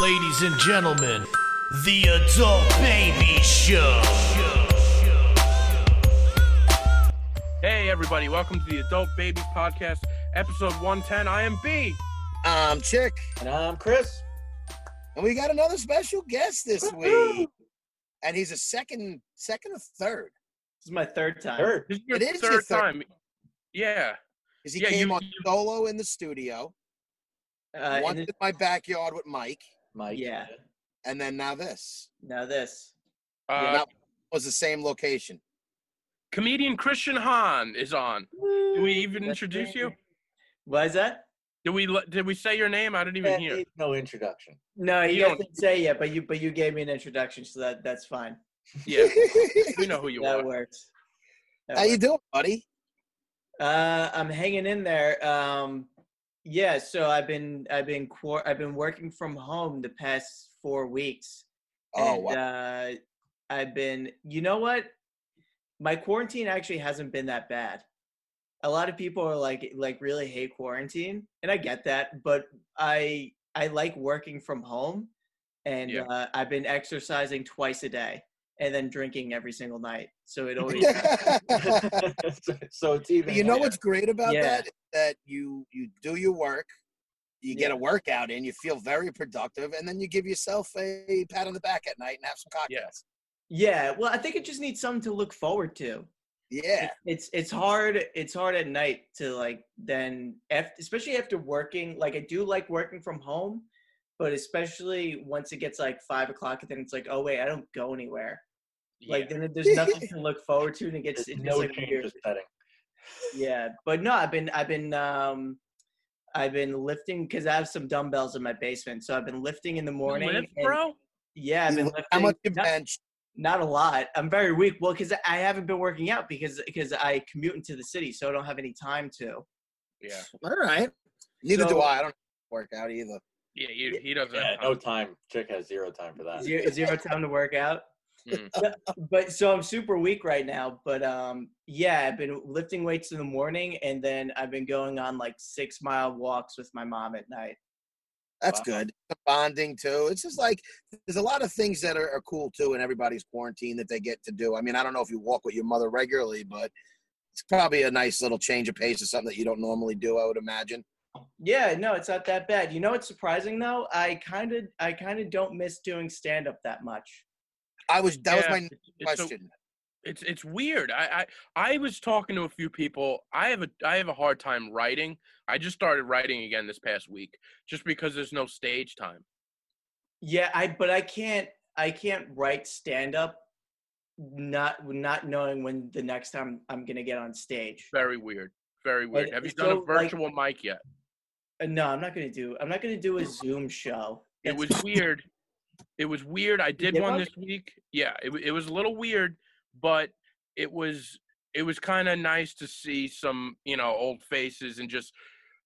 Ladies and gentlemen, the Adult Baby Show. Hey, everybody, welcome to the Adult Baby Podcast, episode 110. I am B. I'm Chick, And I'm Chris. and we got another special guest this week. And he's a second, second or third, This is my third time. Third. This is your It is third your third- time. Yeah. because he Yeah, came you- on you- solo in the studio. Uh, once and in my backyard with Mike, Mike. Yeah. and then now this now this. Uh, that was the same location. comedian Christian Hahn is on. Did we even That's introduce great. you? Why is that? Did we did we say your name? I didn't even Yeah, hear. no introduction. No, You you guys don't- didn't say it yet, but you but you gave me an introduction, so that that's fine. Yeah, we know who you are. that are. works. That How you doing, buddy? Uh, I'm hanging in there. Um, yeah. So I've been I've been quar- I've been working from home the past four weeks. Oh, and, wow. uh, I've been. You know what? My quarantine actually hasn't been that bad. A lot of people are like like really hate quarantine, and I get that. But I I like working from home, and Yeah. uh, I've been exercising twice a day, and then drinking every single night. So it always. so, so it's even. you know better. what's great about Yeah. that? That you you do your work, you get a workout in, you feel very productive, and then you give yourself a pat on the back at night and have some cocktails. yeah. Well, I think it just needs something to look forward to. Yeah. it- it's it's hard it's hard at night to like then after, especially after working like i do like working from home but especially once it gets like five o'clock and then it's like oh wait i don't go anywhere like then there's nothing to look forward to and it gets There's it gets no like change weird. of setting. yeah but no i've been i've been um i've been lifting because i have some dumbbells in my basement so i've been lifting in the morning lift, and- bro? yeah i've been lifting How much you not- bench? not a lot. I'm very weak. Well, because I haven't been working out because because I commute into the city, so I don't have any time to. Yeah. All right. Neither do I. I don't work out either. Yeah, you, he doesn't. Yeah, have no time. time. Chick has zero time for that. Zero, zero time to work out. Mm. But, but so I'm super weak right now. But um, yeah, I've been lifting weights in the morning, and then I've been going on like six mile walks with my mom at night. That's Wow. good. Bonding too. It's just like there's a lot of things that are, are cool too in everybody's quarantine that they get to do. I mean, I don't know if you walk with your mother regularly, but it's probably a nice little change of pace or something that you don't normally do. I would imagine. Yeah, no, it's not that bad. You know what's surprising though? I kind of I kind of don't miss doing stand up that much. I was that was my it's- it's so- question. it's it's weird. I, I I was talking to a few people. I have a I have a hard time writing. I just started writing again this past week, just because there's no stage time. Yeah, I but I can't I can't write stand up not not knowing when the next time I'm gonna get on stage. Very weird. Very weird. Have you it's done a so, like- virtual mic yet? Uh, no, I'm not gonna do I'm not gonna do a Zoom show. It was weird. It was weird. I did did one one? this week. Yeah, it it was a little weird, but it was it was kind of nice to see some you know old faces and just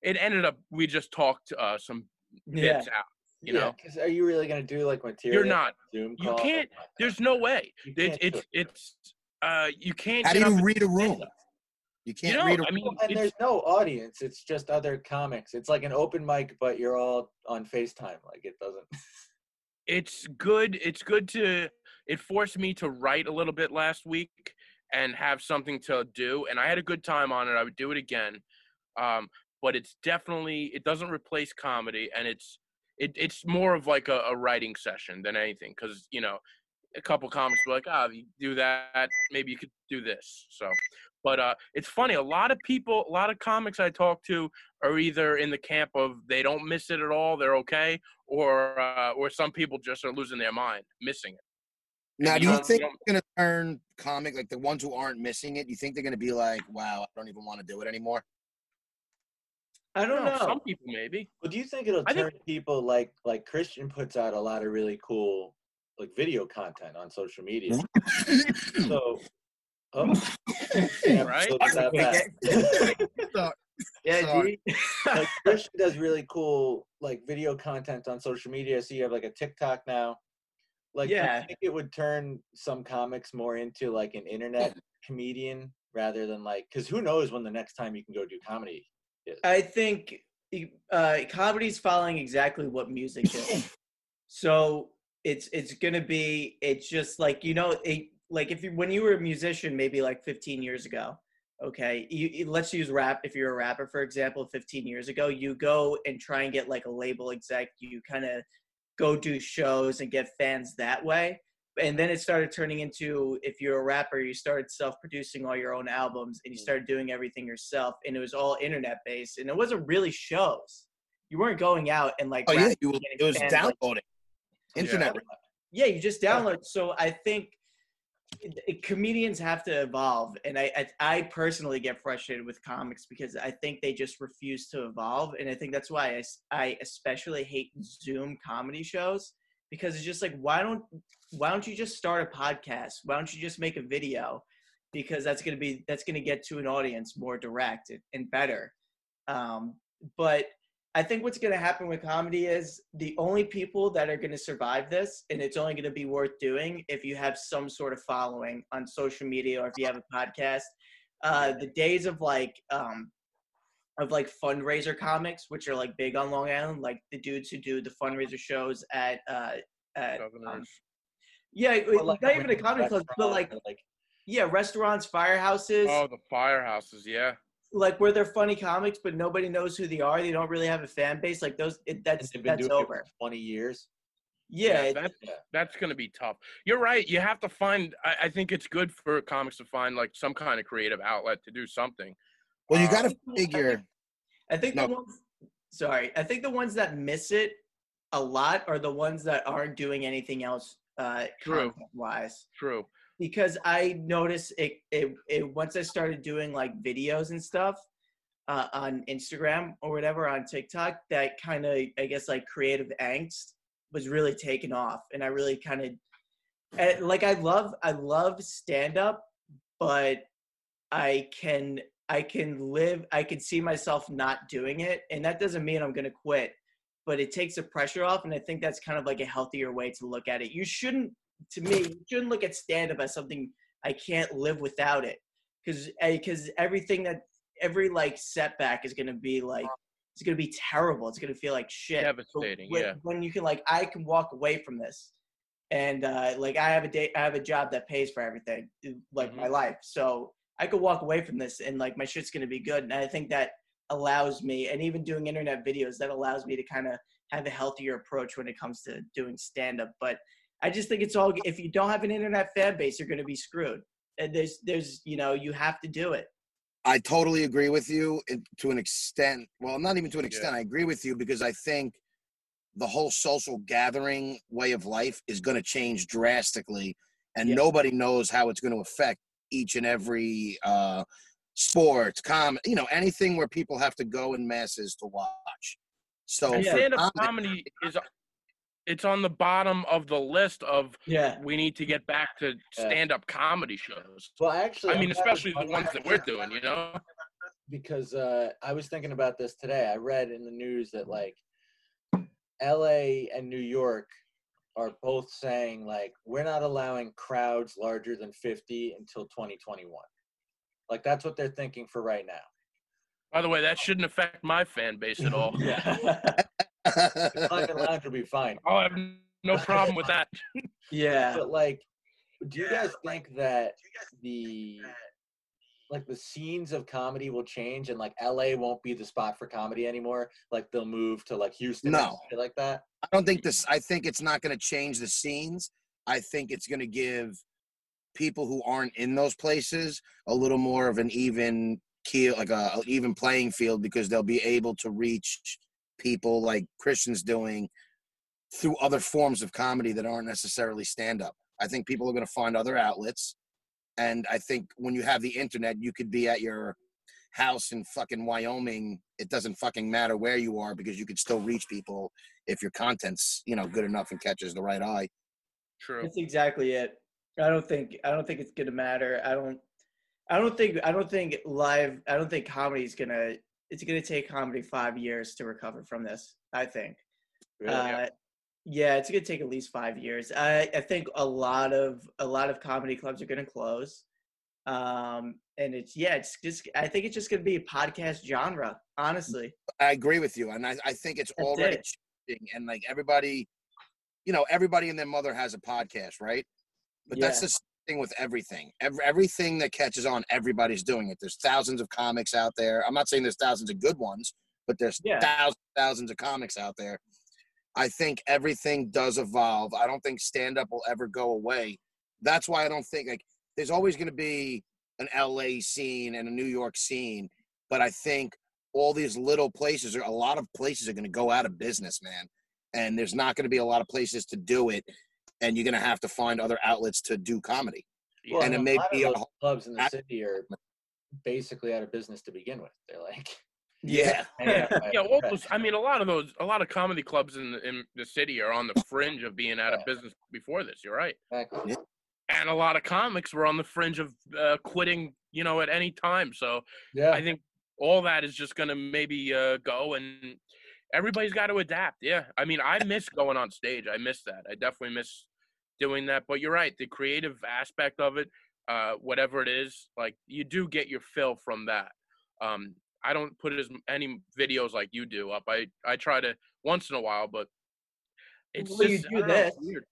it ended up we just talked uh, some yeah. bits out. You Yeah, know, 'cause are you really gonna do like material? you're not. Zoom You can't. There's no way. You It's can't it's it's uh you can't. How do get you read a do room? Stand-up. You You can't know, read a I mean, and there's no audience. It's just other comics. It's like an open mic, but you're all on FaceTime. Like it doesn't. it's good it's good to it forced me to write a little bit last week and have something to do and i had a good time on it i would do it again um, but it's definitely it doesn't replace comedy and it's it, it's more of like a, a writing session than anything because you know a couple comics were like ah you do that maybe you could do this so but uh, it's funny a lot of people a lot of comics i talk to are either in the camp of they don't miss it at all they're okay or uh, or some people just are losing their mind missing it Now, you do you don't- think you it's gonna turn comic like the ones who aren't missing it? You think they're gonna be like, "Wow, I don't even want to do it anymore"? I don't No, know. some people maybe Well, do you think it'll I turn think- people like like Christian puts out a lot of really cool like video content on social media? so, oh, Right? so that bad. yeah, Sorry. dude. like Christian does really cool like video content on social media. So you have like a TikTok now. Like, Yeah. I think it would turn some comics more into like an internet comedian rather than like because who knows when the next time you can go do comedy is. I think uh, comedy's following exactly what music is. So it's it's gonna be it's just like you know it, like if you when you were a musician maybe like 15 years ago okay you, let's use rap if you're a rapper for example 15 years ago you go and try and get like a label exec you kind of go do shows and get fans that way and then it started turning into if you're a rapper you started self-producing all your own albums and you mm. started doing everything yourself and it was all internet based and it wasn't really shows you weren't going out and like Oh yeah, you it was fans, like, downloading. Internet. yeah you just download so i think comedians have to evolve and I, I i personally get frustrated with comics because i think they just refuse to evolve and i think that's why i, I especially hate zoom comedy shows because it's just like why don't why don't you just start a podcast? Why don't you just make a video? Because that's going to be that's going to get to an audience more direct and- and better. Um, but I think what's going to happen with comedy is the only people that are going to survive this, and it's only going to be worth doing if you have some sort of following on social media or if you have a podcast. Uh, the days of like um, of like fundraiser comics, which are like big on Long Island, like the dudes who do the fundraiser shows at uh, at um, yeah, Or, like, not even a comedy club, but like like yeah, restaurants, firehouses, Oh, the firehouses, yeah. Like where they're funny comics, but nobody knows who they are. They don't really have a fan base. Like those, it, that's they've been that's doing over. it for 20 years. Yeah, it- that's Yeah. that's gonna be tough. You're right. You have to find. I, I think it's good for comics to find like some kind of creative outlet to do something. Well, you Um, got to I think- figure. I think No. the ones. Sorry, I think the ones that miss it a lot are the ones that aren't doing anything else. Uh, True. wise, True. Because I noticed it, it. It once I started doing like videos and stuff uh, on Instagram or whatever on TikTok, that kind of I guess like creative angst was really taken off, and I really kind of like I love I love stand up, but I can I can live I can see myself not doing it, and that doesn't mean I'm gonna quit. But it takes the pressure off, and I think that's kind of like a healthier way to look at it. You shouldn't, to me, you shouldn't look at stand up as something I can't live without it, because because everything that every like setback is gonna be like it's gonna be terrible. It's gonna feel like shit. Devastating, when, yeah. When you can like I can walk away from this, and uh, like I have a day, I have a job that pays for everything, uh, like my life. So I could walk away from this, and like my shit's gonna be good. And I think that allows me, and even doing internet videos, that allows me to kind of have a healthier approach when it comes to doing stand up. But I just think it's all if you don't have an internet fan base, you're gonna be screwed. And there's there's you know you have to do it. I totally agree with you to an extent. Well, not even to an extent. I agree with you because I think the whole social gathering way of life is going to change drastically, and Yeah. nobody knows how it's going to affect each and every uh, sports, com, you know, anything where people have to go in masses to watch. So And for stand-up comedy- comedy is it's on the bottom of the list of Yeah. we need to get back to stand-up comedy shows. Well, actually, I mean, I'm glad we especially the ones that we're doing, you know. because uh, I was thinking about this today. I read in the news that like L.A. and New York are both saying like we're not allowing crowds larger than 50 until 2021. Like that's what they're thinking for right now. By the way, that shouldn't affect my fan base at all. Climate Lounge will be fine. Oh, I'll have no problem with that. yeah. But like, do you guys think that the like the scenes of comedy will change and like LA won't be the spot for comedy anymore? Like they'll move to like Houston, and No. shit like that. I don't think this. I think it's not going to change the scenes. I think it's going to give people who aren't in those places a little more of an even keel, like a, a even playing field, because they'll be able to reach people like Christian's doing through other forms of comedy that aren't necessarily stand up. I think people are going to find other outlets, and I think when you have the internet, you could be at your house in fucking Wyoming. It doesn't fucking matter where you are because you could still reach people if your content's you know good enough and catches the right eye. True. That's exactly it. I don't think I don't think it's gonna matter. I don't I don't think I don't think live I don't think comedy is gonna it's gonna take comedy five years to recover from this. I think. Really? Uh, yeah, it's gonna take at least five years. I, I think a lot of a lot of comedy clubs are gonna close. Um, and it's yeah, it's just I think it's just gonna be a podcast genre, honestly. I agree with you, and I, I think it's That's already it. changing, and like everybody, you know, everybody and their mother has a podcast, right? But that's Yeah. the same thing with everything. Every, everything that catches on, everybody's doing it. There's thousands of comics out there. I'm not saying there's thousands of good ones, but there's Yeah. thousands, thousands of comics out there. I think everything does evolve. I don't think stand up will ever go away. That's why I don't think like there's always going to be an LA scene and a New York scene, but I think all these little places are a lot of places are going to go out of business, man. And there's not going to be a lot of places to do it, and you're going to have to find other outlets to do comedy. Well, and it may be a clubs in the I- city are basically out of business to begin with. They're like, Yeah. Yeah, all those, I mean, a lot of those, a lot of comedy clubs in the, in the city are on the fringe of being out of business before this. You're right, exactly. and a lot of comics were on the fringe of uh, quitting, you know, at any time. So Yeah. I think all that is just gonna maybe uh, go, and everybody's got to adapt. Yeah, I mean, I miss going on stage. I miss that. I definitely miss doing that. But you're right, the creative aspect of it, uh, whatever it is, like you do get your fill from that. Um, I don't put as any videos like you do up. I I try to once in a while, but it's Well, you just I do don't know, weird.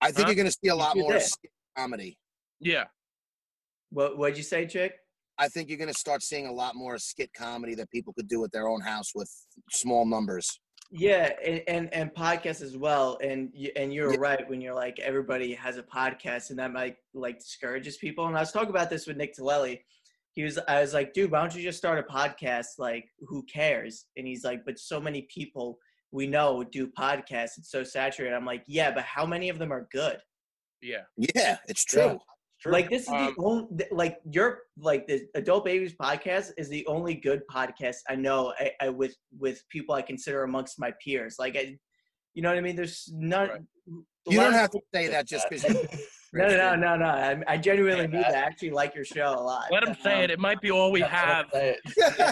I think Huh? you're going to see a lot more this. comedy. Yeah, What what'd you say, Chick? I think you're going to start seeing a lot more skit comedy that people could do at their own house with small numbers. Yeah, and, and and podcasts as well. And you, and you're Yeah. right when you're like everybody has a podcast, and that might like discourages people. And I was talking about this with Nick Tellelli. He was, I was like, dude, why don't you just start a podcast? Like, who cares? And he's like, but so many people we know do podcasts. It's so saturated. I'm like, yeah, but how many of them are good? yeah. Yeah, it's true. Yeah. True. Like this is Um, the only like your like the Adult Babies podcast is the only good podcast I know I, I with with people I consider amongst my peers. Like I, you know what I mean? There's none. Right. a You don't have to say that just because. No, no, no, no, no. I, I genuinely Hey, mean that. I actually like your show a lot. Let him say Um, it. It might be all we That's what I'm have.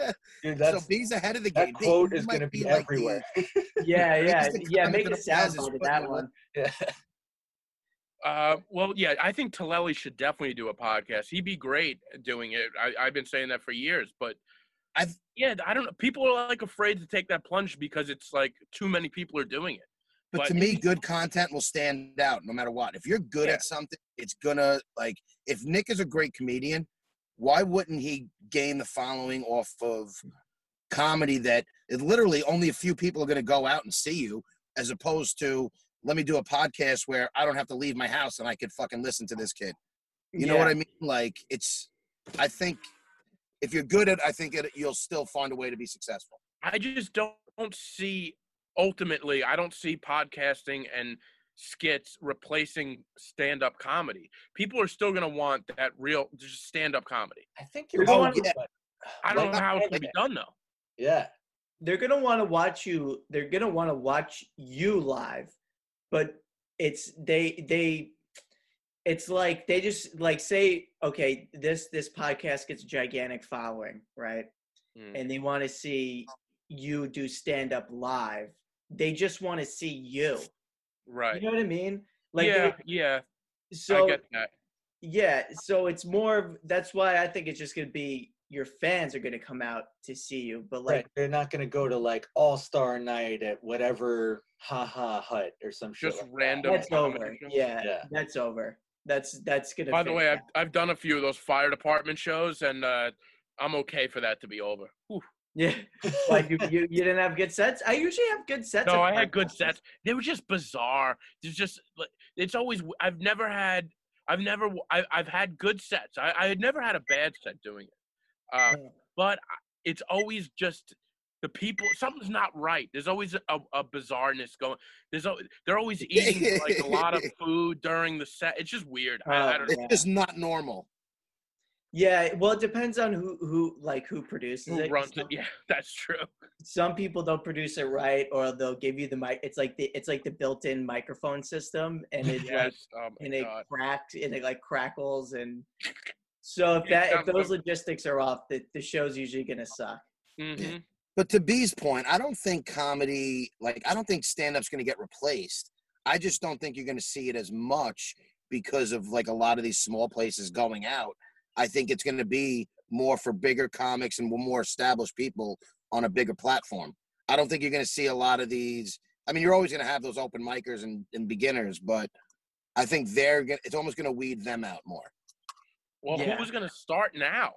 saying. Dude, so that's, B's ahead of the game. B, quote you is going to be, like the- everywhere. Yeah, yeah, the yeah. comment Make that a sound applies bite of to that one. yeah. Uh, well, yeah, I think Taleli should definitely do a podcast. He'd be great doing it. I, I've been saying that for years, but I've- yeah, I don't know. People are like afraid to take that plunge because it's like too many people are doing it. But But to me, good content will stand out no matter what. If you're good Yeah. at something, it's gonna like. If Nick is a great comedian, why wouldn't he gain the following off of comedy that it literally only a few people are gonna go out and see you, as opposed to let me do a podcast where I don't have to leave my house and I could fucking listen to this kid. You know what I mean? Like it's. I think if you're good at, I think it, you'll still find a way to be successful. I just don't, don't see. Ultimately, I don't see podcasting and skits replacing stand-up comedy. People are still gonna want that real, just stand-up comedy. I think you're Oh, right, yeah. I don't Like- know how it's gonna be done though. Yeah. they're gonna want to watch you they're gonna want to watch you live but it's they they it's like they just like say okay this this podcast gets a gigantic following right Mm. and they want to see you do stand up live they just want to see you Right. you know what i mean like yeah, yeah. so I get that. yeah so it's more of that's why i think it's just gonna be your fans are gonna come out to see you but like right. They're not going to go to like All Star Night at whatever Ha Ha Hut or some shit. Just like that. random that's over yeah, Yeah. that's over that's that's gonna By the fade way, out. I've I've done a few of those fire department shows, and uh, I'm okay for that to be over. Whew. Yeah. Like you, you, you didn't have good sets? I usually have good sets. No, I had good podcasts. sets. They were just bizarre. It's just like it's always. I've never had. I've never. I, I've had good sets. I, I had never had a bad set doing it. Uh, but it's always just the people. Something's not right. There's always a, a bizarreness going. There's al- they're always eating like a lot of food during the set. It's just weird. I, I Oh, don't It's know. Yeah. just not normal. Yeah, well, it depends on who, who like who produces Who it. runs some, it? Yeah, that's true. Some people don't produce it right, or they'll give you the mic. It's like the it's like the built-in microphone system, and it like Oh my and it cracks and it like crackles, and so if that if those logistics are off, the the show's usually gonna suck. hmm But to B's point, I don't think comedy, like, I don't think stand up's going to get replaced. I just don't think you're going to see it as much because of like a lot of these small places going out. I think it's going to be more for bigger comics and more established people on a bigger platform. I don't think you're going to see a lot of these I mean, you're always going to have those open micers and, and beginners, but I think they're gonna, it's almost going to weed them out more. Well, Yeah. who's gonna start now?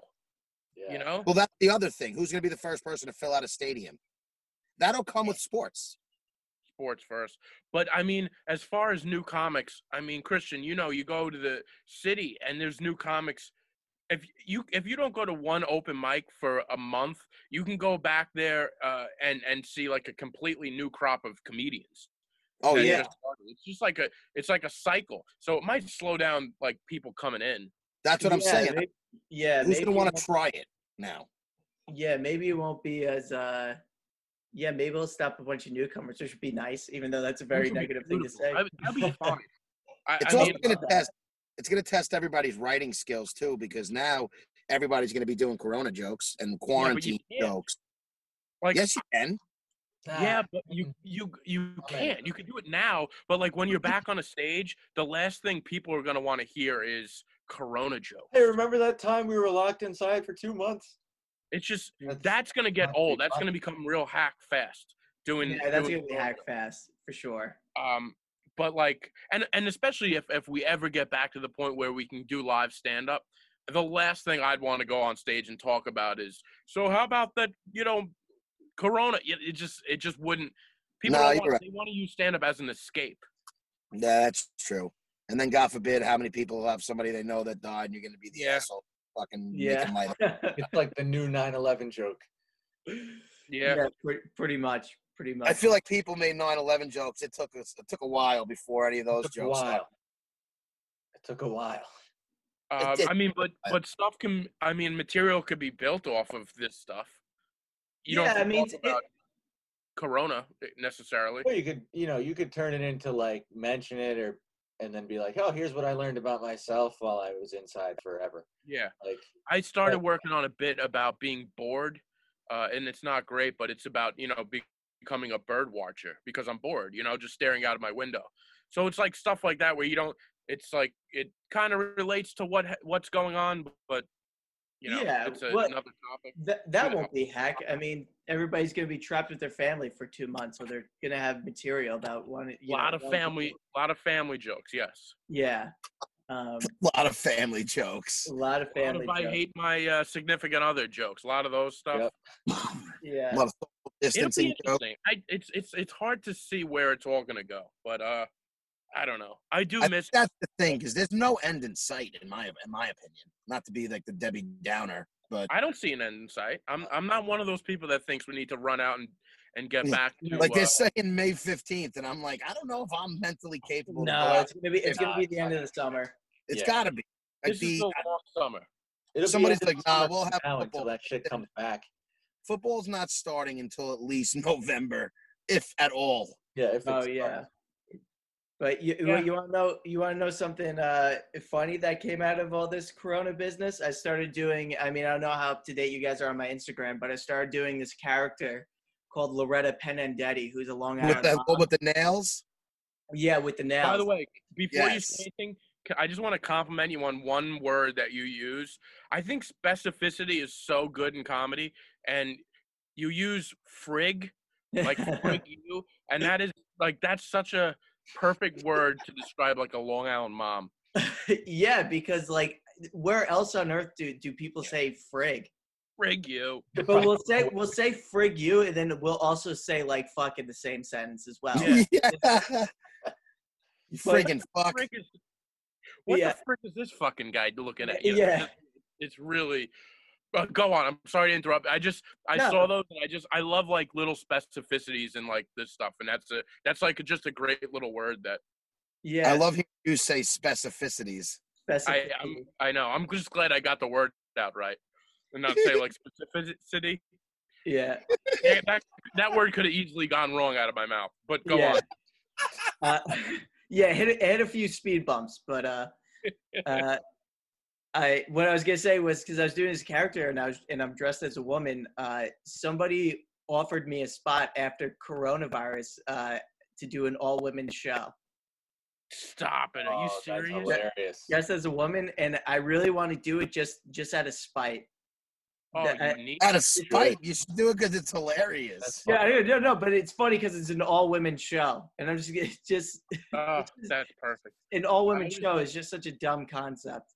Yeah. You know? Well, that's the other thing. Who's going to be the first person to fill out a stadium? That'll come with sports. sports first. But I mean, as far as new comics, I mean, Christian, you know, you go to the city and there's new comics. If you if you don't go to one open mic for a month, you can go back there uh, and and see like a completely new crop of comedians. Oh, yeah. It's just like a it's like a cycle. So it might slow down like people coming in. That's what I'm yeah, saying. may- yeah, Who's maybe going to want to try it now? Yeah, maybe it won't be as. uh Yeah, maybe we'll stop a bunch of newcomers, which would be nice, even though that's a very Which would be negative thing to say. I- That'd be fun. I, It's I also mean, going love to that. test. It's going to test everybody's writing skills too, because now everybody's going to be doing Corona jokes and quarantine can't. jokes. like Yes, you can. Yeah, but you you you can't. You can do it now, but like when you're back on a stage, the last thing people are gonna want to hear is Corona joke. Hey, remember that time we were locked inside for two months? It's just That's- that's gonna get not old. That's gonna become real hack fast. Doing yeah, that's doing gonna be Corona. hack fast for sure. Um, but like, and and especially if if we ever get back to the point where we can do live stand up, the last thing I'd want to go on stage and talk about is so how about that you know, Corona. It, it just it just wouldn't. People No, want, right. they want to use stand up as an escape. That's true. And then, God forbid, how many people have somebody they know that died, and you're going to be the Yeah. asshole, fucking Yeah, making light It's like the new 9/11 joke. Yeah. pretty, pretty much, pretty much. I feel like people made 9/11 jokes. It took us. It took a while before any of those It took a jokes. while. It took a while. Did- I mean, but but stuff can. I mean, material could be built off of this stuff. You Yeah, don't I have to mean, talk it- Corona eh, necessarily. Well, you could, you know, you could turn it into like mention it or, and then be like, oh, here's what I learned about myself while I was inside forever. Yeah, Like, I started working on a bit about being bored, uh, and it's not great, but it's about you know be- becoming a bird watcher because I'm bored. You know, just staring out of my window. So it's like stuff like that where you don't. It's like it kind of relates to what what's going on, but you know, Yeah, it's a, what- another topic. that that won't be hack. I mean, everybody's gonna be trapped with their family for two months, so they're gonna have material about one. A lot of family, a lot of family jokes. Yes. Yeah, um, A lot of family jokes. a lot of A lot family. of I jokes. hate my uh, significant other jokes. A lot of those stuff. Yep. Yeah, A lot of social It'll be distancing jokes. interesting. I, it's it's it's hard to see where it's all gonna go, but uh, I don't know. I do I miss. that's the thing, because there's no end in sight, in my in my opinion. Not to be like the Debbie Downer, but I don't see an end in sight. I'm I'm not one of those people that thinks we need to run out and and get Yeah, back to like uh, they're saying May 15th, and I'm like, I don't know if I'm mentally capable. to go no, out. it's gonna be it's gonna Nah, be the end of the summer. it's yeah. got to be. Like this the, is the long summer. it'll Somebody's like, nah, we'll have football. until that shit comes back. football's not starting until at least November, if at all. Yeah. If Oh yeah. starting. But you Yeah. you want to know you want to know something uh, funny that came out of all this Corona business? I started doing. I mean, I don't know how up to date you guys are on my Instagram, but I started doing this character called Loretta Penandetti, who's a Long With Island. the, mom. with the nails. Yeah, with the nails. By the way, before you say anything, I just want to compliment you on one word that you use. I think specificity is so good in comedy, and you use frig like frig you, and that is like that's such a perfect word to describe like a Long Island mom. yeah, because like, where else on earth do do people say frig? Frig you. But we'll say we'll say frig you, and then we'll also say like fuck in the same sentence as well. Yeah. you friggin' fuck. Frick is, what Yeah. the frick is this fucking guy looking at you? Yeah. It's- It's really. Uh, go on. I'm sorry to interrupt. I just I No. saw those and I just I love like little specificities and like this stuff and that's a that's like just a great little word that Yeah, I love you say specificities. I specificity. I'm, I know. I'm just glad I got the word out right and not say like specificity. yeah. Yeah, that that word could have easily gone wrong out of my mouth. But go Yeah. on. Uh, yeah, hit it hit a few speed bumps, but uh, uh, I what I was gonna say was because I was doing this character and I was and I'm dressed as a woman. Uh, somebody offered me a spot after coronavirus uh, to do an all women show Stop it. Are you Oh, that's serious? hilarious. dressed as a woman, and I really want to do it just just out of spite. Oh, That- you need Out of spite, you should do it because it's hilarious. Yeah, no, no, but it's funny because it's an all women show, and I'm just it's just Oh, that's perfect. an all women show is just such a dumb concept.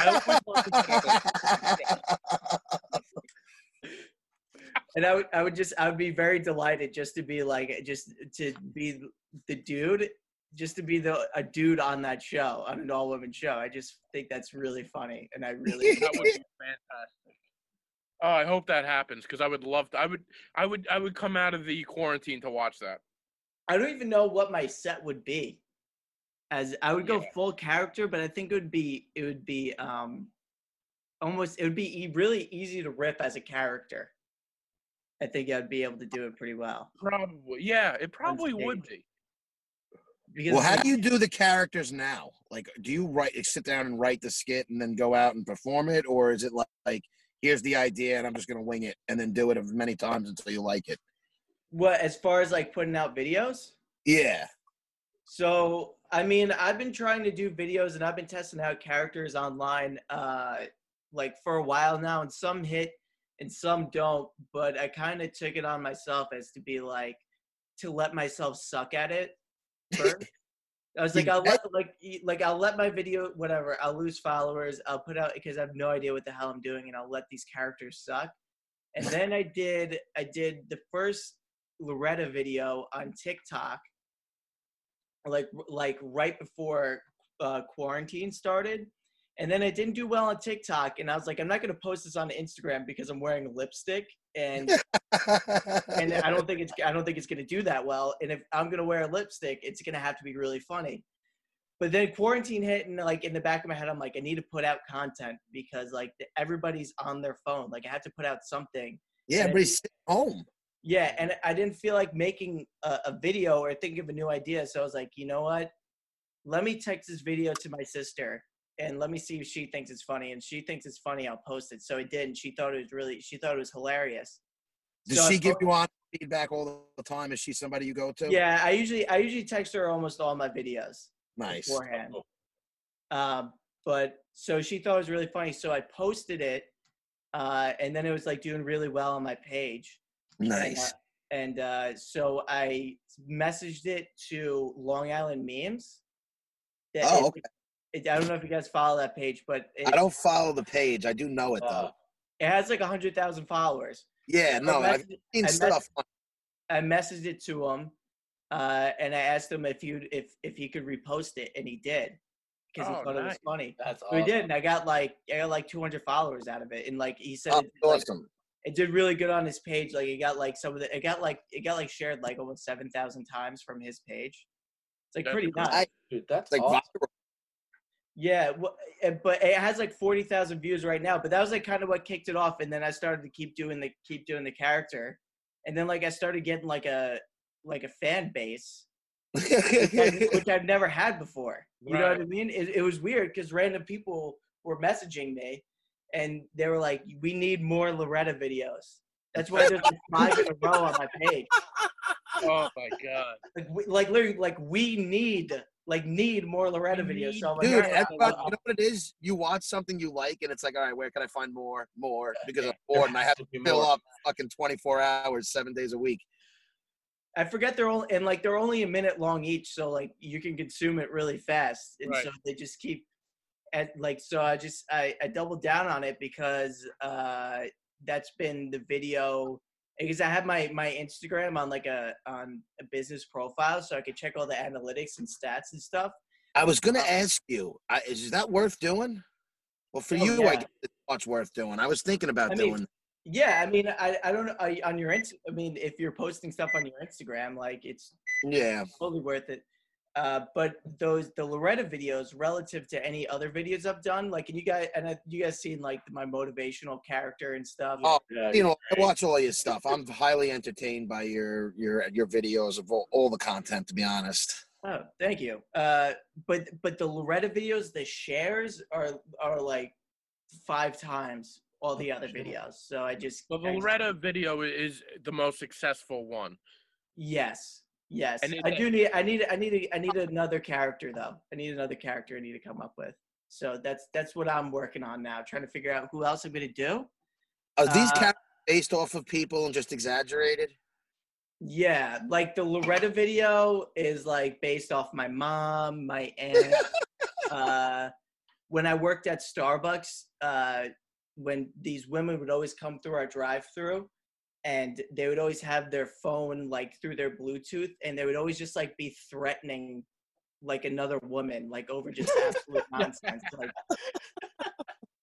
I always wanted to And I would, I would just, I would be very delighted just to be like, just to be the dude, just to be the a dude on that show, on an all women show. I just think that's really funny, and I really, That would be fantastic. Oh, I hope that happens because I would love to. I would, I would, I would come out of the quarantine to watch that. I don't even know what my set would be. As I would go Yeah. full character, but I think it would be, it would be, um, almost, it would be e- really easy to rip as a character. I think I'd be able to do it pretty well. Probably, yeah, it probably would be. Because well, how do you do the characters now? Like, do you write, sit down and write the skit and then go out and perform it, or is it like, like here's the idea and I'm just gonna wing it and then do it as many times until you like it? what as far as like putting out videos? Yeah. So, I mean, I've been trying to do videos and I've been testing out characters online uh like for a while now and some hit and some don't, but I kind of took it on myself as to be like to let myself suck at it first. I was like, I'll let like like I'll let my video whatever. I'll lose followers. I'll put out because I have no idea what the hell I'm doing, and I'll let these characters suck. And then I did I did the first Loretta video on TikTok, like like right before uh, quarantine started. And then I didn't do well on TikTok, and I was like, I'm not gonna post this on Instagram because I'm wearing lipstick, and and I don't think it's I don't think it's gonna do that well. And if I'm gonna wear lipstick, it's gonna have to be really funny. But then quarantine hit, and like in the back of my head, I'm like, I need to put out content because like everybody's on their phone. Like I have to put out something. yeah, sitting home. Yeah, and I didn't feel like making a, a video or thinking of a new idea, so I was like, you know what? Let me text this video to my sister and let me see if she thinks it's funny. And she thinks it's funny, I'll post it. So I did, and she thought it was really, she thought it was hilarious. Does So she give you on feedback all the time? Is she somebody you go to? Yeah, I usually, I usually text her almost all my videos Nice. beforehand. Um, but so she thought it was really funny, so I posted it, uh, and then it was like doing really well on my page. Nice. and uh, so I messaged it to Long Island Memes. That Oh, it- okay. it- I don't know if you guys follow that page, but it, I don't follow the page. I do know it though. Uh, it has like a hundred thousand followers. yeah, So no, I I've messaged, seen I stuff. I messaged it to him, uh, and I asked him if you if if he could repost it, and he did because he Oh, thought it was funny. That's So awesome. he did, and I got like I got like 200 followers out of it, and like he said, Oh, it, like, awesome. It did really good on his page. Like it got like some of the it got like it got like shared like almost seven thousand times from his page. It's like That's pretty cool. nuts. I- Dude, that's Like awesome. Yeah, but it has like forty thousand views right now. But that was like kind of what kicked it off, and then I started to keep doing the keep doing the character, and then like I started getting like a like a fan base, which, I, which I've never had before. You know what I mean? It, it was weird because random people were messaging me, and they were like, "We need more Loretta videos." That's why there's like five in a row on my page. Oh my god. Like, we, like literally, like we need like need more Loretta We videos. So I'm like, Dude, "All right, I'll- you know what it is? You watch something you like, and it's like, all right, where can I find more, more? Because I'm bored, and I have to fill up fucking 24 hours, seven days a week. I forget they're only and like they're only a minute long each, so like you can consume it really fast, and Right. so they just keep at like so. I just I I doubled down on it because uh that's been the video because I have my my Instagram on like a on a business profile, so I could check all the analytics and stats and stuff. I was gonna Oh. ask you, I, is that worth doing? Well, for Oh, you, I guess it's much worth doing. I was thinking about I mean, doing. Yeah, I mean, I I don't know I, on your I mean, if you're posting stuff on your Instagram, like it's Yeah, totally worth it. Uh, but those the Loretta videos relative to any other videos I've done, like and you guys and I, you guys seen like my motivational character and stuff. Oh, Yeah, you know, I watch all your stuff. I'm highly entertained by your your your videos of all, all the content. To be honest, Oh, thank you. Uh, but but the Loretta videos, the shares are are like five times all the other videos. So I just Well, the I just- Loretta video is the most successful one. Yes, yes. And it- I do need. I need. I need. A, I need another character though. I need another character. I need to come up with. So that's that's what I'm working on now, trying to figure out who else I'm gonna do. Are these Uh, characters based off of people and just exaggerated? Yeah, like the Loretta video is like based off my mom, my aunt. uh, when I worked at Starbucks, uh, when these women would always come through our drive-through, and they would always have their phone like through their Bluetooth, and they would always just like be threatening like another woman, like over just absolute nonsense, like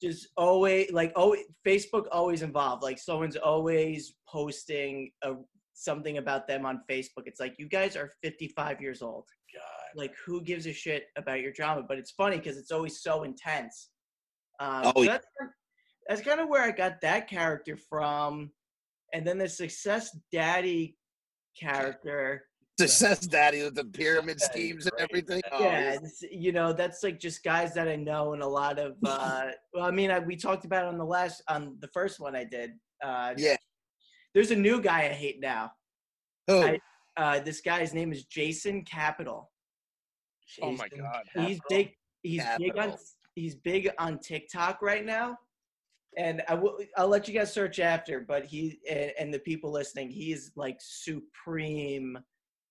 just always like oh Facebook always involved. Like someone's always posting a something about them on Facebook. It's like you guys are 55 years old. God. Like who gives a shit about your drama? But it's funny because it's always so intense. Um, Oh, so yeah. that's, that's kind of where I got that character from. And then the Success Daddy character. Success Daddy with the pyramid schemes and everything. Oh, yeah, it's- you know that's like just guys that I know and a lot of. Uh, well, I mean, I, we talked about it on the last on the first one I did. Uh, Yeah. There's a new guy I hate now. Who? I- Uh, this guy's name is Jason Capital. Oh my Jason God. He's Capital. big. He's big on. Capital. He's big on TikTok right now, and I will. I'll let you guys search after. But he and, and the people listening, he's like supreme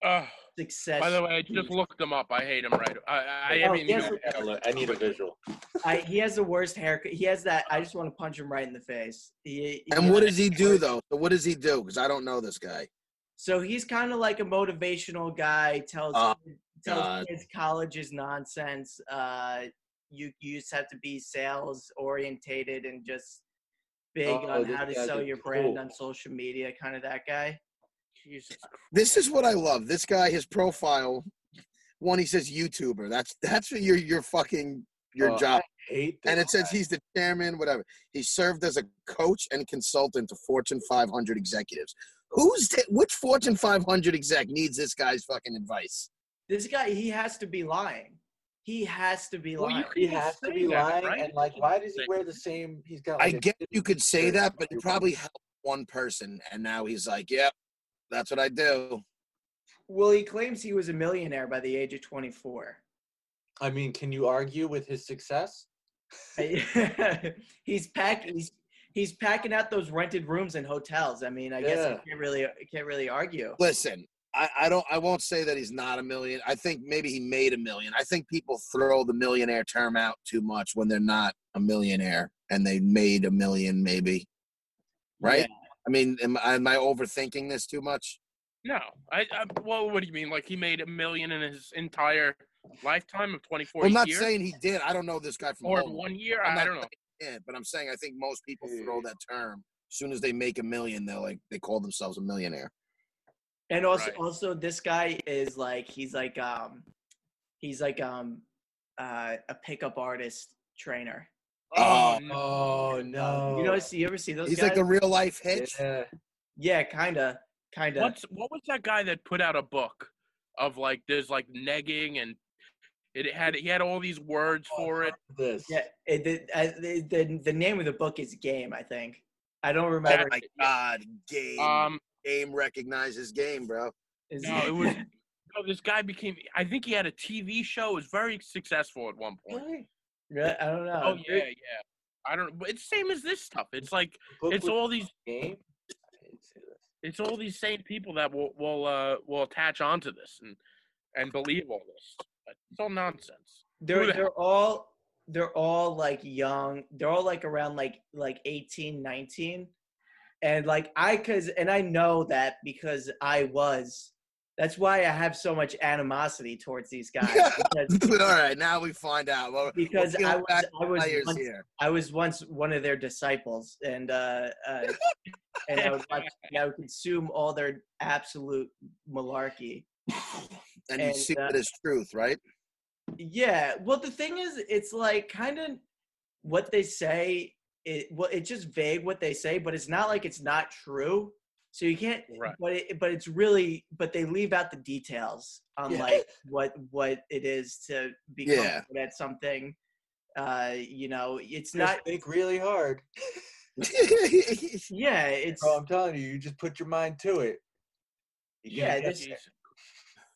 Ugh. success. by the way, I just looked him up. I hate him right. I, I, I Oh, mean, yes, I gotta need a visual. I, he has the worst haircut. He has that. I just want to punch him right in the face. He, he and what does he do though? What does he do? Because I don't know this guy. So he's kind of like a motivational guy. Tells Oh, tells God. kids college is nonsense. Uh, you you just have to be sales orientated and just big Oh, on how to sell a your brand on social media. Kind of that guy. Jesus This is what I love. This guy, his profile, one he says YouTuber. That's that's what your your fucking your Oh, job. Hate this And it says he's the chairman, whatever. He served as a coach and consultant to Fortune 500 executives. Who's t- which Fortune 500 exec needs this guy's fucking advice? This guy, he has to be lying. He has to be Well, lying. could- He has to be that, lying, right? and like, why does he wear the same? He's got. I Like a get you could say that, but it probably helped one person, and now he's like, "Yep, that's what I do." well, he claims he was a millionaire by the age of 24. I mean, can you argue with his success? he's packing. He's he's packing out those rented rooms in hotels. I mean, I guess Yeah. I can't really I can't really argue. Listen, I, I don't. I won't say that he's not a million. I think maybe he made a million. I think people throw the millionaire term out too much when they're not a millionaire and they made a million, maybe. Right? Yeah. I mean, am, am I overthinking this too much? No, I, I. Well, what do you mean? Like he made a million in his entire lifetime of 24 Well, I'm not saying he did. I don't know this guy from or home. one year? I'm I don't know. Yeah, but I'm saying I think most people throw that term. As soon as they make a million, they're like they call themselves a millionaire. And also Right. also this guy is like he's like um he's like um uh, a pickup artist trainer. Oh, no. Oh no! You know, see you ever see those He's guys? like a real life hitch. yeah. yeah, kinda, kinda. What's what was that guy that put out a book of like there's like negging and it had he had all these words for it. This. Yeah, it, the, I, the the the name of the book is Game. I think. I don't Oh remember. my god, game, Um, game recognizes game, bro. No, it was. Oh, this guy became. I think he had a TV show. Was very successful at one point. Really? Really? I don't know. Oh yeah, yeah. I don't. But it's same as this stuff. It's like it's all these. game. I didn't see this. It's all these same people that will will uh will attach onto this and and believe all this. It's all nonsense. They're the they're all they're all like young they're all like around like like 18 19 and like i cuz and i know that because i was that's why i have so much animosity towards these guys because, All right, now we find out. Well, because we'll i was i was once, here. i was once one of their disciples and uh, uh and i would watch, i would consume all their absolute malarkey And you and, see uh, it as truth, right? Yeah. Well, the thing is, it's like kind of what they say. It well, it's just vague what they say, but it's not like it's not true. So you can't. Right. But it, but it's really. But they leave out the details on Yeah. like what what it is to become Yeah. good at something. Uh, you know, it's Just not. think really hard. Yeah, it's Bro, I'm telling you, you just put your mind to it. You Yeah, this- there.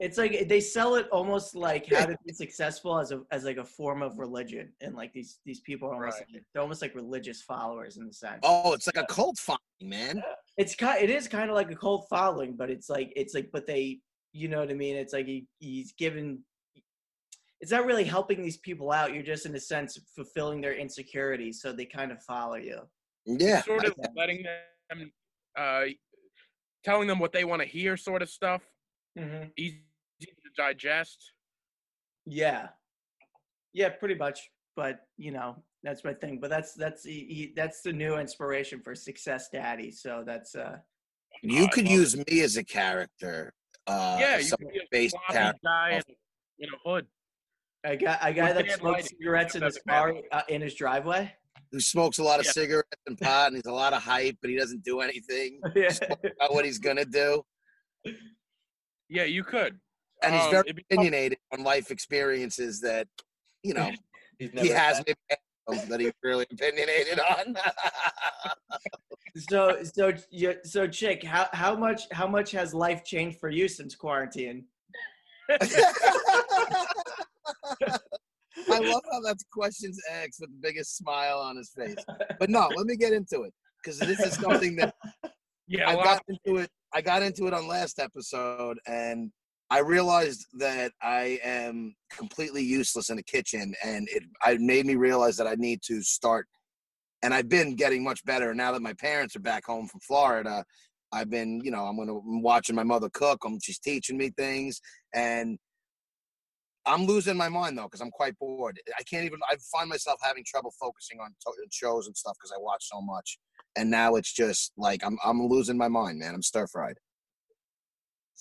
It's like they sell it almost like how to be successful as a as like a form of religion, and like these these people are almost Right. like, they're almost like religious followers in the sense. Oh, it's like a cult following, man. It's kind it is kind of like a cult following, but it's like it's like but they you know what I mean. It's like he he's given. It's not really helping these people out. You're just in a sense fulfilling their insecurities, so they kind of follow you. Yeah. sort of I- letting them, uh, telling them what they want to hear, sort of stuff. Mm-hmm. Easy to digest. Yeah, yeah, pretty much. But you know, that's my thing. But that's that's he, he, that's the new inspiration for Success Daddy. So that's uh, You I could love use me as a character. Uh, yeah, you some can be a based character. guy in, in a hood. a guy a guy that bad smokes lighting. cigarettes in his car uh, in his driveway. who smokes a lot of Yeah. cigarettes and pot, and he's a lot of hype, but he doesn't do anything yeah. about what he's gonna do. Yeah, you could. And he's Um, very tough- opinionated on life experiences that, you know, he has that he's really opinionated on. So so you so chick, how how much how much has life changed for you since quarantine? I love how that's questions asked with the biggest smile on his face. But no, let me get into it because this is something that Yeah, I lot- got into it. I got into it on last episode, and I realized that I am completely useless in the kitchen, and it I made me realize that I need to start. And I've been getting much better now that my parents are back home from Florida. I've been, you know, I'm gonna I'm watching my mother cook. I'm she's teaching me things, and I'm losing my mind though because I'm quite bored. I can't even. I find myself having trouble focusing on to- shows and stuff because I watch so much and now it's just like I'm I'm losing my mind, man. I'm stir fried.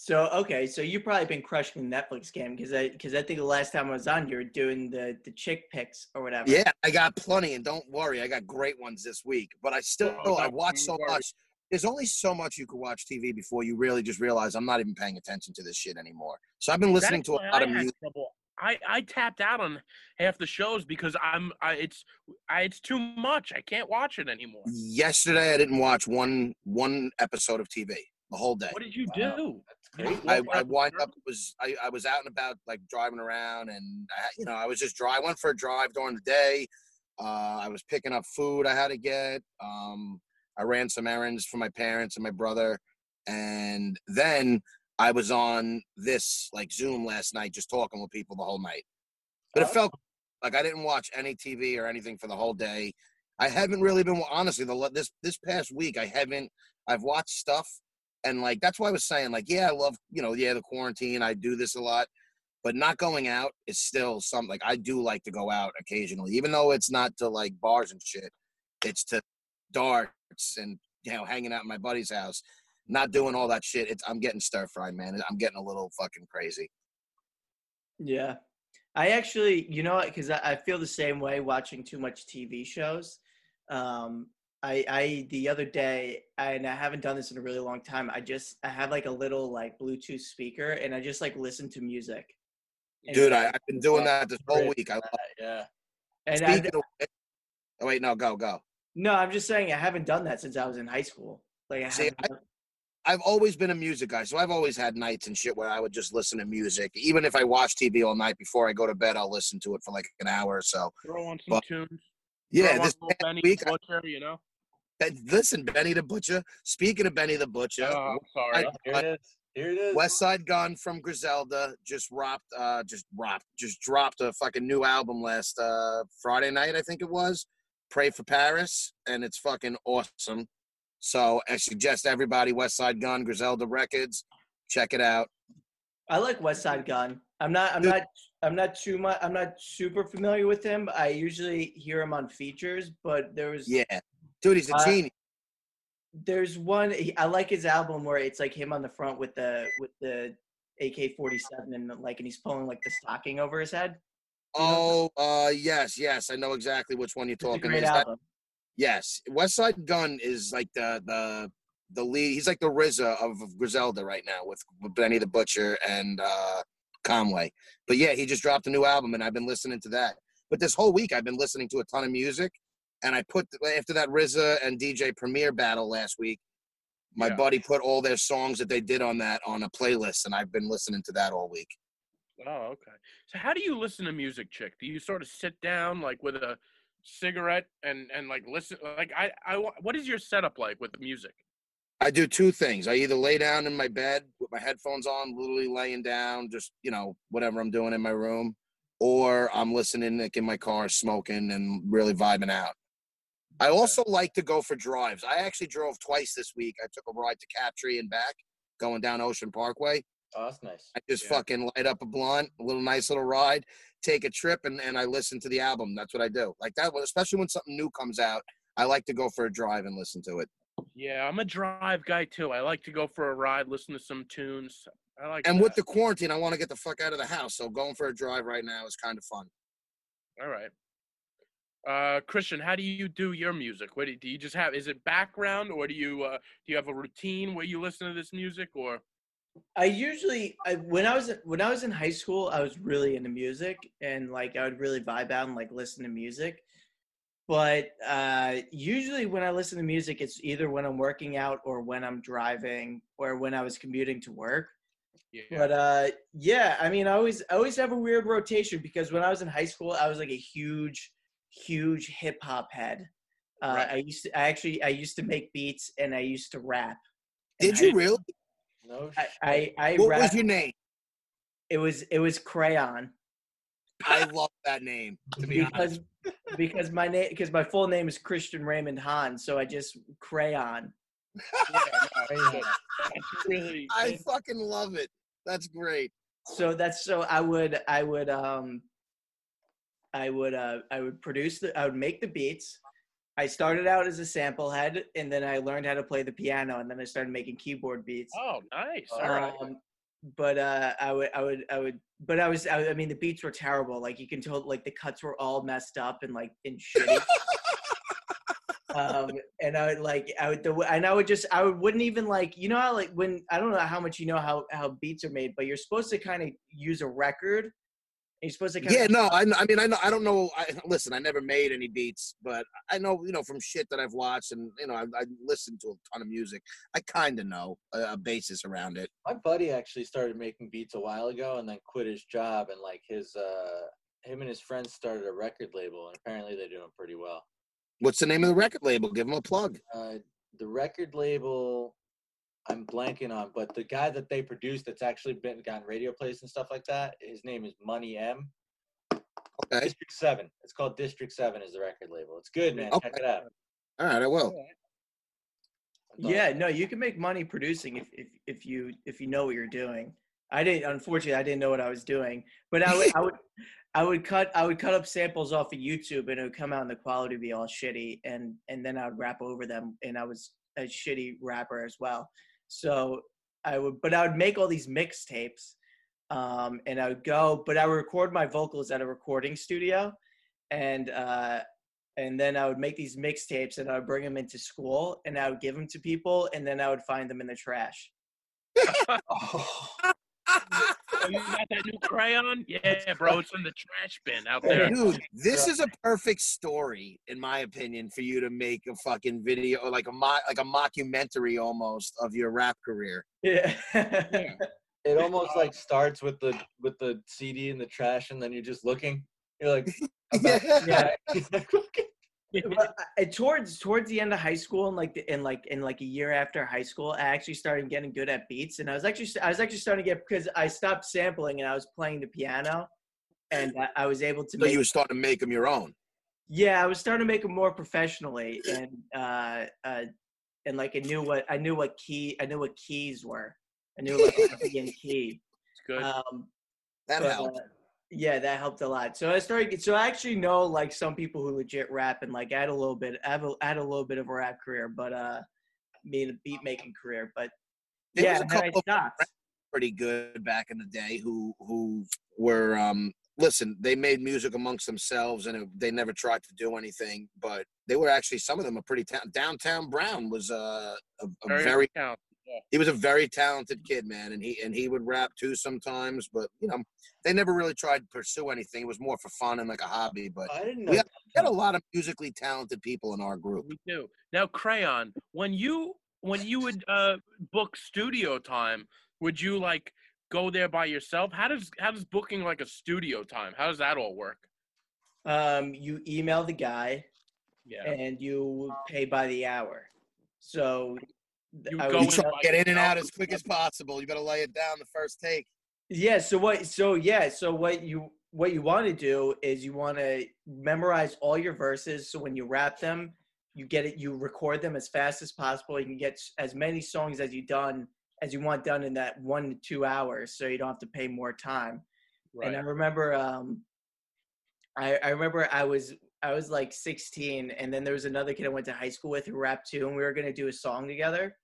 So okay, so you've probably been crushing the Netflix game because I because I think the last time I was on, you were doing the the chick picks or whatever. Yeah, I got plenty, and don't worry, I got great ones this week. But I still Oh, I don't watch so worry. much. There's only so much you could watch TV before you really just realize I'm not even paying attention to this shit anymore. So I've been listening That's to a lot I of music. trouble. I, I tapped out on half the shows because I'm I, it's I, it's too much. I can't watch it anymore. Yesterday, I didn't watch one one episode of TV the whole day. What did you Wow. Great. I, I wind up was I, I was out and about like driving around and I, you know I was just dry. I went for a drive during the day. Uh, I was picking up food I had to get. Um, I ran some errands for my parents and my brother, and then I was on this like Zoom last night, just talking with people the whole night. But it felt like I didn't watch any TV or anything for the whole day. I haven't really been honestly the this this past week. I haven't. I've watched stuff, and like that's why I was saying like yeah, I love you know yeah the quarantine. I do this a lot, but not going out is still something. Like I do like to go out occasionally, even though it's not to like bars and shit. It's to darts and you know hanging out in my buddy's house. Not doing all that shit. It's I'm getting stir fried, man. I'm getting a little fucking crazy. Yeah. I actually, you know, because I, I feel the same way watching too much TV shows. Um, I, I the other day, and I haven't done this in a really long time. I just I have like a little like Bluetooth speaker, and I just like listen to music. And Dude, I, I've been doing that this whole week. I love yeah. and I, Speaking of which, oh wait, no, go go. no, I'm just saying I haven't done that since I was in high school. Like I See, haven't I- done- I've always been a music guy, so I've always had nights and shit where I would just listen to music. Even if I watch TV all night before I go to bed, I'll listen to it for like an hour or so. Throw on some But- tunes. Yeah, throw this a Benny week. I- Butcher, you know. Ben- listen, Benny the Butcher. Speaking of Benny the Butcher, Oh, I'm sorry. I- Oh, here it is. Here it is. Westside Gunn from Griselda just dropped, uh, just dropped, just dropped a fucking new album last uh Friday night, I think it was. Pray for Paris, and it's fucking awesome. So I suggest everybody Westside Gunn, Griselda Records, check it out. I like Westside Gunn. I'm not. I'm Dude. not. I'm not too much. I'm not super familiar with him. I usually hear him on features, but there was Yeah, dude, he's a Uh, genius. there's one I like his album where it's like him on the front with the with the AK-47 and like and he's pulling like the stocking over his head. Oh, uh, yes, yes, I know exactly which one you're talking. great Is that- album. yes, Westside Gunn is like the the the lead. He's like the RZA of Griselda right now with, with Benny the Butcher and uh, Conway. But yeah, he just dropped a new album, and I've been listening to that. But this whole week, I've been listening to a ton of music, and I put after that RZA and DJ Premier battle last week. my Yeah. buddy put all their songs that they did on that on a playlist, and I've been listening to that all week. Oh, okay. So how do you listen to music, chick? Do you sort of sit down like with a cigarette and and like listen? Like I I what is your setup like with music? I do two things. I either lay down in my bed with my headphones on, literally laying down, just you know whatever I'm doing in my room, or I'm listening like in my car, smoking and really vibing out. I also like to go for drives. I actually drove twice this week. I took a ride to Captree and back, going down Ocean Parkway. Oh, that's nice. I just Yeah. fucking light up a blunt, a little nice little ride, take a trip, and, and I listen to the album. That's what I do. Like that, especially when something new comes out. I like to go for a drive and listen to it. Yeah, I'm a drive guy too. I like to go for a ride, listen to some tunes. I like. And with the quarantine, I want to get the fuck out of the house. So going for a drive right now is kind of fun. all right. Uh, Christian, how do you do your music? What do you, do you just have? Is it background, or do you uh, do you have a routine where you listen to this music, or I usually I, when I was when I was in high school, I was really into music and like I would really vibe out and like listen to music. But uh, usually when I listen to music, it's either when I'm working out or when I'm driving or when I was commuting to work. yeah? But uh, yeah, I mean, I always I always have a weird rotation because when I was in high school, I was like a huge, huge hip hop head. Uh, Right. I used to I actually I used to make beats and I used to rap. And Did you I- really? No. I. I, I What rap, was your name? it was it was crayon I love that name. To be honest, because because my name because my full name is Christian Raymond Hahn, so I just crayon. yeah, no, that's- that's really. I fucking love it. That's great. So that's so I would I would um I would uh I would produce the I would make the beats. I started out as a sample head and then I learned how to play the piano and then I started making keyboard beats. Oh, nice. All right. Um, but uh, I would, I would, I would, but I was, I, I mean, the beats were terrible. Like you can tell, like the cuts were all messed up and like in shitty. um, and I would like, I would, the, and I would just, I would, wouldn't even like, you know how like when I don't know how much you know how how beats are made, but you're supposed to kind of use a record. And you're supposed to kind Yeah, of no, I, I mean, I know, I don't know. I, listen, I never made any beats, but I know, you know, from shit that I've watched, and you know, I, I listened to a ton of music. I kind of know a, a basis around it. My buddy actually started making beats a while ago and then quit his job and like his uh him and his friends started a record label and apparently they're doing pretty well. What's the name of the record label? Give them a plug. Uh the record label I'm blanking on, but the guy that they produced that's actually been gotten radio plays and stuff like that, his name is Money M. Okay. District Seven. It's called District Seven is the record label. It's good, man. Check it out. All right, I will. Yeah, no, you can make money producing if, if if you if you know what you're doing. I didn't unfortunately I didn't know what I was doing. But I would I would I would cut I would cut up samples off of YouTube and it would come out and the quality would be all shitty and and then I would rap over them and I was a shitty rapper as well. So I would but I would make all these mixtapes um and I would go but I would record my vocals at a recording studio and uh and then I would make these mixtapes and I would bring them into school and I would give them to people and then I would find them in the trash. Oh, you got that new crayon? Yeah, bro, it's in the trash bin out there. Dude, this is a perfect story, in my opinion, for you to make a fucking video, or like a mo- like a mockumentary almost of your rap career. Yeah. It almost like starts with the with the CD in the trash and then you're just looking. You're like, about- Yeah. yeah. But I- towards towards the end of high school and like the, in like in like a year after high school, I actually started getting good at beats, and I was actually I was actually starting to get because I stopped sampling and I was playing the piano, and I, I was able to So make you were starting to make them your own. yeah I was starting to make them more professionally, and uh uh and like I knew what I knew what key I knew what keys were, I knew like a B and key. It's good. Um, That but, helped. uh, yeah, that helped a lot. So I started. So I actually know like some people who legit rap and like add a little bit. I have a, I had a little bit of a rap career, but uh, made a beat making career. But There yeah, was a and then I couple of stopped. pretty good back in the day who who were um listen they made music amongst themselves and it, they never tried to do anything but they were actually some of them are pretty ta- downtown brown was uh, a, a very talented. he was a very talented kid man and he and he would rap too sometimes but you know they never really tried to pursue anything it was more for fun and like a hobby but I didn't know. Yeah. we had a lot of musically talented people in our group We do. Now, Crayon, when you when you would uh book studio time, would you like go there by yourself? How does how does booking like a studio time? How does that all work? Um, you email the guy Yeah. and you pay by the hour. So th- You I You try to get in and out as quick as possible. You better lay it down the first take. Yeah. So what? So yeah. So what you what you want to do is you want to memorize all your verses. So when you rap them, you get it. You record them as fast as possible. You can get as many songs as you done as you want done in that one to two hours. So you don't have to pay more time. Right. And I remember, um, I I remember I was I was like 16, and then there was another kid I went to high school with who rapped too, and we were gonna do a song together.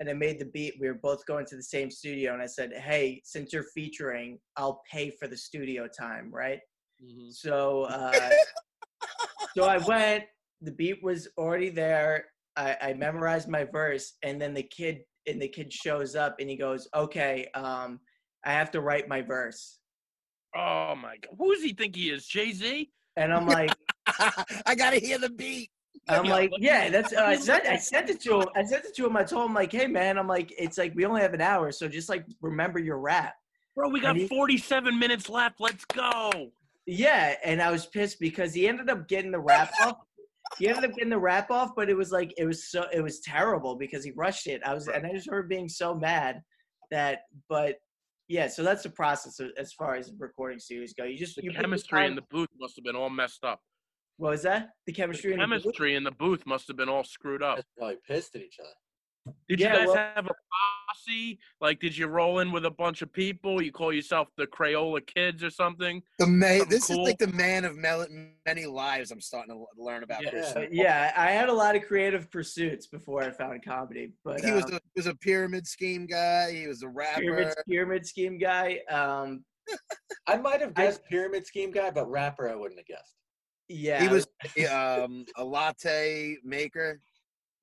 And I made the beat. We were both going to the same studio, and I said, "Hey, since you're featuring, I'll pay for the studio time, right?" Mhm. So, uh, so I went. The beat was already there. I, I memorized my verse, and then the kid and the kid shows up, and he goes, "Okay, um, I have to write my verse." Oh my god. Who does he think he is? Jay Z? And I'm like, I gotta hear the beat. I'm Yeah, like, yeah, that's. Uh, I let me sent. I sent it to him. I sent it to him. I told him like, hey man, I'm like, it's like we only have an hour, so just like remember your rap. Bro, we got he- 47 minutes left. Let's go. Yeah, and I was pissed because he ended up getting the rap off. He ended up getting the rap off, but it was like it was so it was terrible because he rushed it. I was and I just remember being so mad that. But yeah, so that's the process as far as recording studios go. You just The you chemistry in the booth must have been all messed up. what was that? The chemistry. The in the booth? chemistry in the booth must have been all screwed up. Guys probably pissed at each other. Did Yeah, you guys well- have a posse? Like, did you roll in with a bunch of people? You call yourself the Crayola Kids or something? The man. This cool. is like the man of mel- many lives. I'm starting to learn about. Yeah. this. Uh, yeah, I had a lot of creative pursuits before I found comedy, but He was um, a, was a pyramid scheme guy. He was a rapper. pyramid scheme guy. Um, I might have I- guessed pyramid scheme guy, but rapper I wouldn't have guessed. yeah, He was um, a latte maker.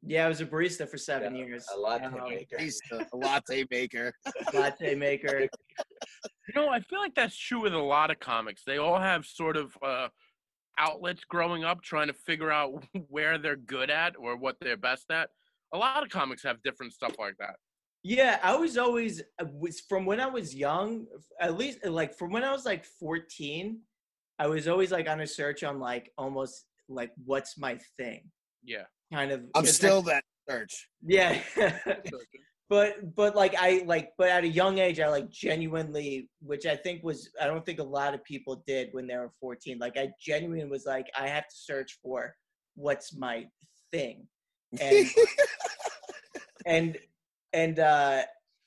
Yeah, I was a barista for seven Yeah, years. a latte Um, maker. He's a, a latte maker. latte maker. You know, I feel like that's true with a lot of comics. They all have sort of uh, outlets growing up trying to figure out where they're good at or what they're best at. A lot of comics have different stuff like that. Yeah, I was always uh, was from when I was young, at least like from when I was like 14, I was always like on a search on like almost like what's my thing Yeah. Kind of. I'm 'cause I- still that search. yeah. but but like I like but at a young age I like genuinely which I think was I don't think a lot of people did when they were 14 like I genuinely was like I have to search for what's my thing and and and uh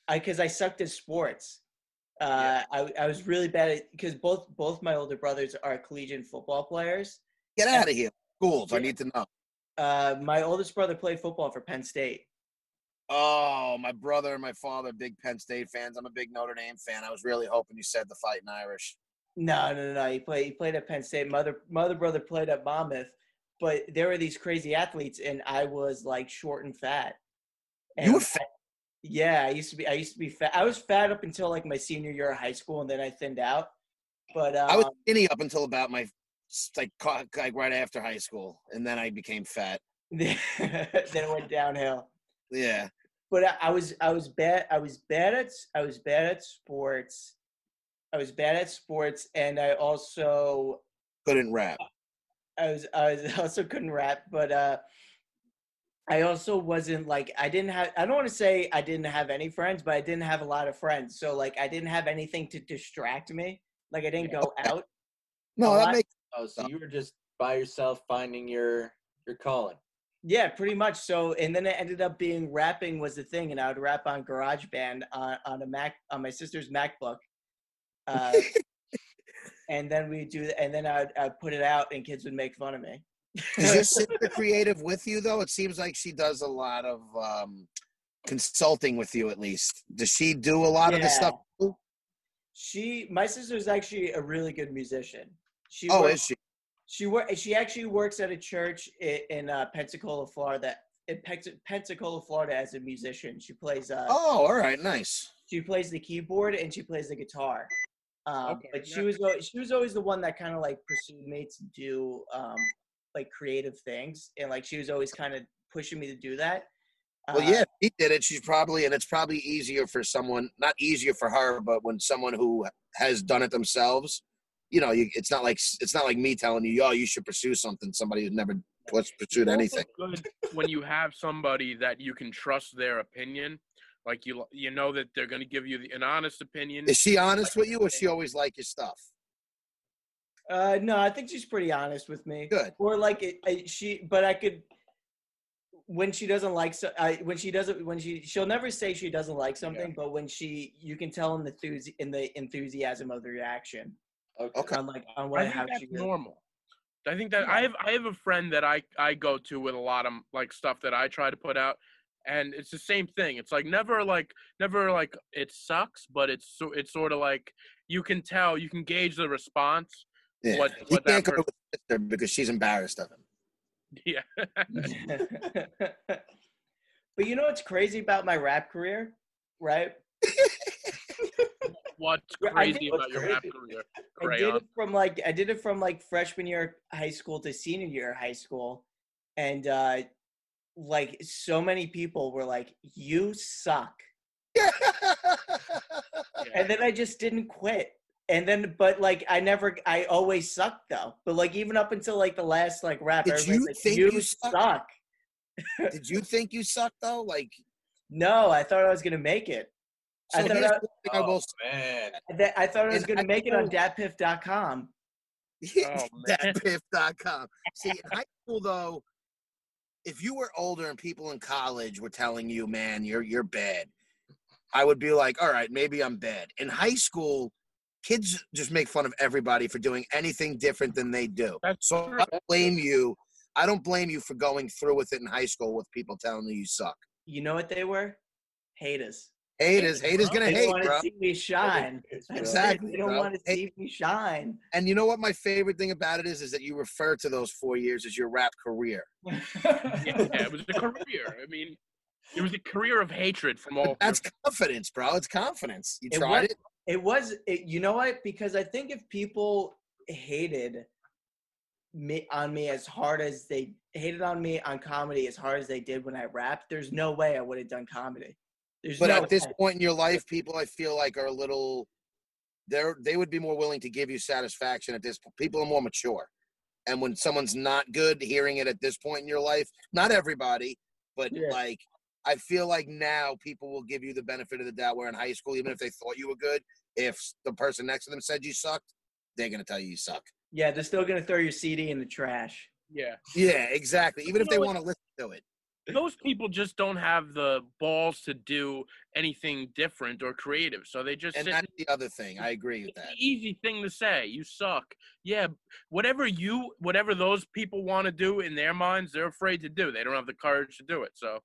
I cuz I sucked at sports uh I I was really bad at cuz both both my older brothers are collegiate football players Get out of here. Schools. I need to know. Uh my oldest brother played football for Penn State Oh, my brother and my father, big Penn State fans. I'm a big Notre Dame fan. I was really hoping you said the fighting Irish. No, no, no, no. He played. He played at Penn State. Mother, mother, brother played at Monmouth. But there were these crazy athletes, and I was like short and fat. You were fat. Yeah, I used to be. I used to be fat. I was fat up until like my senior year of high school, and then I thinned out. But um, I was skinny up until about my like like right after high school, and then I became fat. then it went downhill. Yeah. But I, I was. I was bad. I was bad at. I was bad at sports. I was bad at sports, and I also Couldn't rap. I was I was also couldn't rap, but uh I also wasn't like I didn't have I don't want to say I didn't have any friends, but I didn't have a lot of friends. So like I didn't have anything to distract me. Like I didn't go out. No, a that lot- makes Oh, so you were just by yourself finding your your calling. Yeah, pretty much. So and then it ended up being rapping was the thing, and I would rap on GarageBand on on a Mac on my sister's MacBook. Uh, and then we do and then I'd, I'd put it out and kids would make fun of me. Is your sister creative with you though? It seems like she does a lot of um, consulting with you at least. Does she do a lot of the stuff? She my sister's actually a really good musician. She Oh, works- is she? She work. She actually works at a church in, in uh, Pensacola, Florida. In Pex- Pensacola, Florida, as a musician, she plays. Uh, Oh, all right, nice. She plays the keyboard and she plays the guitar. Um, Okay, but she was she was always the one that kind of like pursued me to do um, like creative things, and like she was always kind of pushing me to do that. Well, Uh, yeah, he did it. She's probably, and it's probably easier for someone, not easier for her, but when someone who has done it themselves, you know, you, it's not like it's not like me telling you, "Oh, you should pursue something." Somebody who's never pus- pursued It's anything. good when you have somebody that you can trust their opinion. Like you, you know that they're going to give you the, an honest opinion. Is she honest with you, or she always like your stuff? Uh, no, I think she's pretty honest with me. Good. Or like it, I, she, but I could when she doesn't like so, I, when she doesn't when she she'll never say she doesn't like something, but when she you can tell in the enthusi- in the enthusiasm of the reaction Okay. Okay. on like on I think how that's she is. normal. I think that I have I have a friend that I I go to with a lot of like stuff that I try to put out, and it's the same thing. It's like never like never like it sucks, but it's so it's sort of like you can tell you can gauge the response. Yeah. What- he what that can't go with his sister because she's embarrassed of him. Yeah, but you know what's crazy about my rap career, right? what's crazy think- about your rap What's career? I did it from like I did it from like freshman year high school to senior year high school, and uh like so many people were like, "You suck," Yeah. and then I just didn't quit. And then, but like I never, I always sucked though. But like even up until like the last like rap, Did you like, think you you sucked? suck. Did you think you sucked though? Like, No, I thought I was gonna make it. I thought here's I- one thing I will Oh, say. I thought I was gonna make it on school- datpiff.com. Oh, datpiff.com. See, in high school though, if you were older and people in college were telling you, "Man, you're you're bad," I would be like, "All right, maybe I'm bad." In high school, kids just make fun of everybody for doing anything different than they do. That's So true. I don't blame you. I don't blame you for going through with it in high school with people telling you you suck. You know what they were? Haters. Haters, haters gonna They hate, want to bro. see me shine. It's That's real. Exactly, it. They don't bro. want to Hey- see me shine. And you know what? My favorite thing about it is, is that you refer to those four years as your rap career. Yeah, it was a career. I mean, it was a career of hatred from all. That's confidence, bro. It's confidence. You It tried was- it. It was, it, you know what? Because I think if people hated me on me as hard as they hated on me on comedy as hard as they did when I rapped, there's no way I would have done comedy. There's But no at this way. point in your life, people I feel like are a little. They're they would be more willing to give you satisfaction at this. People are more mature, and when someone's not good, hearing it at this point in your life, not everybody, but Yeah. like I feel like now people will give you the benefit of the doubt. Where in high school, even if they thought you were good, if the person next to them said you sucked, they're gonna tell you you suck. Yeah, they're still gonna throw your CD in the trash. Yeah, Yeah, exactly. Even if they want to listen to it. Those people just don't have the balls to do anything different or creative, so they just And sit. that's the other thing. I agree with that. easy thing to say. You suck. Yeah, whatever you, whatever those people want to do in their minds, they're afraid to do. They don't have the courage to do it. So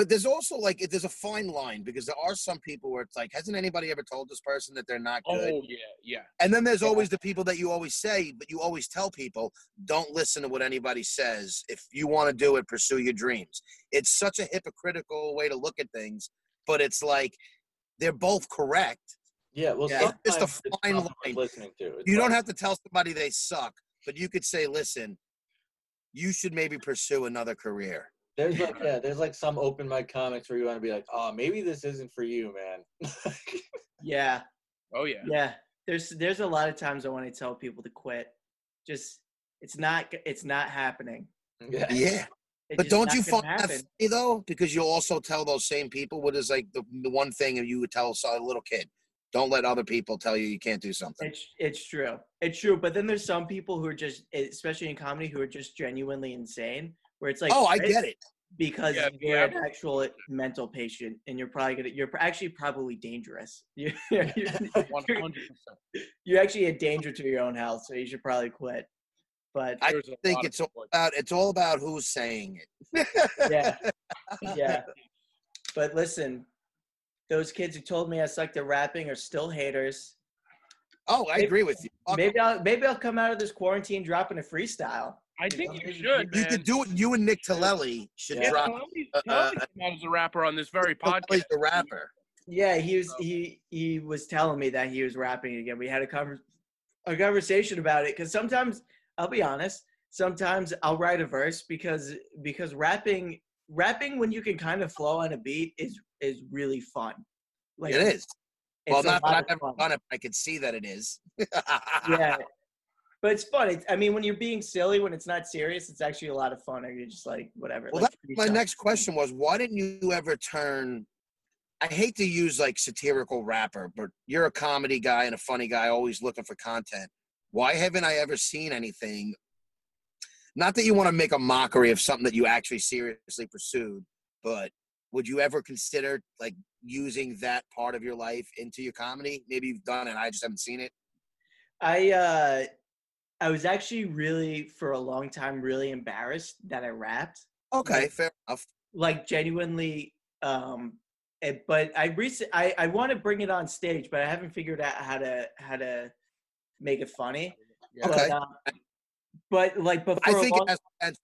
But there's also like there's a fine line because there are some people where it's like, hasn't anybody ever told this person that they're not good? Oh yeah, yeah. And then there's Yeah. always the people that you always say, but you always tell people, don't listen to what anybody says. If you want to do it, pursue your dreams. It's such a hypocritical way to look at things, but it's like they're both correct. Yeah, well, Yeah. It's just a it's fine line. listening to. It's You don't have to tell somebody they suck, but you could say, listen, you should maybe pursue another career. There's like yeah, there's like some open mic comics where you want to be like, oh, maybe this isn't for you, man. Yeah, Oh yeah. yeah. There's there's a lot of times I want to tell people to quit. Just it's not it's not happening. yeah. Yeah. It's But don't you gonna find that funny though? Because you'll also tell those same people what is like the, the one thing you would tell a little kid: don't let other people tell you you can't do something. It's it's true. It's true. But then there's some people who are just, especially in comedy, who are just genuinely insane. Where it's like, oh, I get it. because Yeah, you're yeah. an actual mental patient, and you're probably gonna, you're actually probably dangerous. You're, you're, One you're, you're actually a danger to your own health, so you should probably quit. But I think it's all about it's all about who's saying it. yeah, yeah. But listen, those kids who told me I sucked at rapping are still haters. Oh, I Maybe- agree with you. Fuck 'em. Maybe I'll maybe I'll come out of this quarantine dropping a freestyle. I think you You should, You man. could do it. You and Nick Tellelli should Yeah. drop. Tommy, uh, Tommy out as a rapper on this very podcast. Plays the rapper. Yeah, he was he he was telling me that he was rapping again. We had a conver- a conversation about it because sometimes I'll be honest, sometimes I'll write a verse because because rapping rapping when you can kind of flow on a beat is is really fun. Like it is. it's Well, a not that I've of ever fun. done it. but I can see that it is. Yeah. But it's fun. It's, I mean, when you're being silly, when it's not serious, it's actually a lot of fun. Or you're just like, whatever. Well, like, my freestyle. next question was why didn't you ever turn I hate to use like satirical rapper, but you're a comedy guy and a funny guy always looking for content. Why haven't I ever seen anything? Not that you want to make a mockery of something that you actually seriously pursued, but would you ever consider like using that part of your life into your comedy? Maybe you've done it, I just haven't seen it. I uh I was actually really for a long time really embarrassed that I rapped. Okay, Like- fair enough. Like genuinely um it, but I recent I I want to bring it on stage, but I haven't figured out how to how to make it funny. Yeah. Okay. But, um, but like before I a think long, it has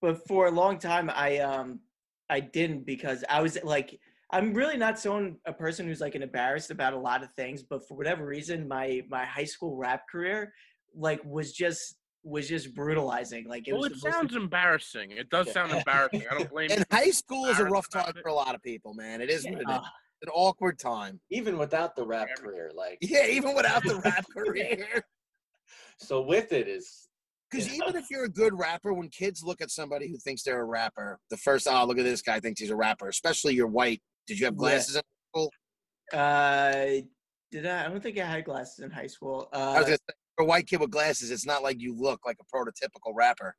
but for a long time I um I didn't because I was like I'm really not someone a person who's like an embarrassed about a lot of things, but for whatever reason my my high school rap career like was just was just brutalizing. Like it Well, was it the most- sounds embarrassing. It does sound embarrassing. I don't blame you. And high school is a rough time for a lot of people, man. It is what it is. uh, an awkward time. Even without the rap career, like Yeah, even without the rap career. so with it is Because Yeah. even if you're a good rapper, when kids look at somebody who thinks they're a rapper, the first, oh, look at this guy thinks he's a rapper, especially you're white. Did you have Yeah. glasses? in uh did I I don't think I had glasses in high school. I was Uh gonna say, for a white kid with glasses, it's not like you look like a prototypical rapper.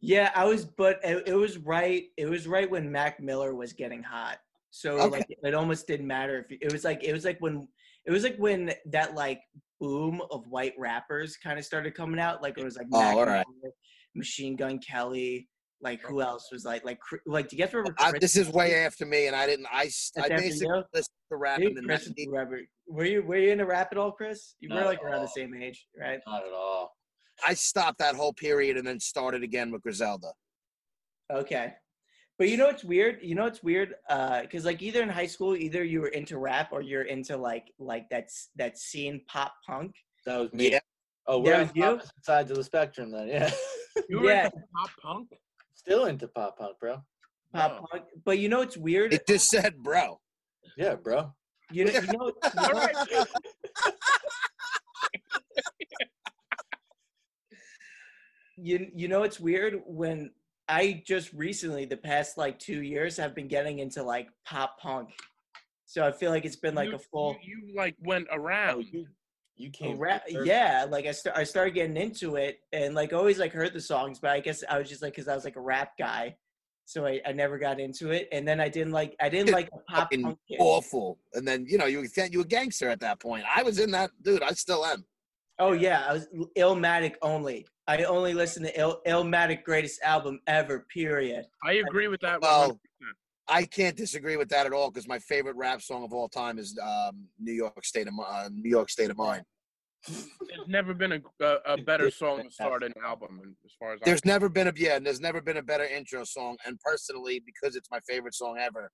Yeah, I was, but it, it was right. It was right when Mac Miller was getting hot. So Okay. like, it almost didn't matter if it was like it was like when it was like when that like boom of white rappers kind of started coming out. Like it was like Oh, Mac all right. Miller, Machine Gun Kelly. Like who else was like like Chri- like? Do you guys remember? I, this is way after me, and I didn't. I s- That's I basically you? listened to rap Maybe in the Chris is 90s. the rapper. Were you were you into rap at all, Chris? You were like at around the same age, right? not at all. I stopped that whole period and then started again with Griselda. Okay. But you know what's weird? You know what's weird? Uh, because like either in high school, either you were into rap or you're into like like that's that scene pop punk. That was me. Yeah. Oh, we're on was you? opposite sides of the spectrum then. Yeah. You were Yeah. into pop punk? Still into pop punk, bro. Pop Oh. punk. But you know it's weird? It just said, bro. Yeah, bro. You know, you know, you know- you you know it's weird when I just recently the past like two years have been getting into like pop punk. So I feel like it's been like you, a full You, you like went Oh, around. you you a came. rap, yeah. Like I start I started getting into it and like always like heard the songs, but I guess I was just like because I was like a rap guy, so I, I never got into it. And then I didn't like I didn't like the pop Fucking punk. kid. awful. And then you know you were you were a gangster at that point. I was in that, dude. I still am. Oh yeah, I was Illmatic only. I only listened to Il- Illmatic greatest album ever. Period. I agree with that. Well, 100%. I can't disagree with that at all because my favorite rap song of all time is um, "New York State of uh, New York State of Mind." There's never been a, a, a better song to start an album, as far as I'm There's never been a yeah, and there's never been a better intro song. And personally, because it's my favorite song ever,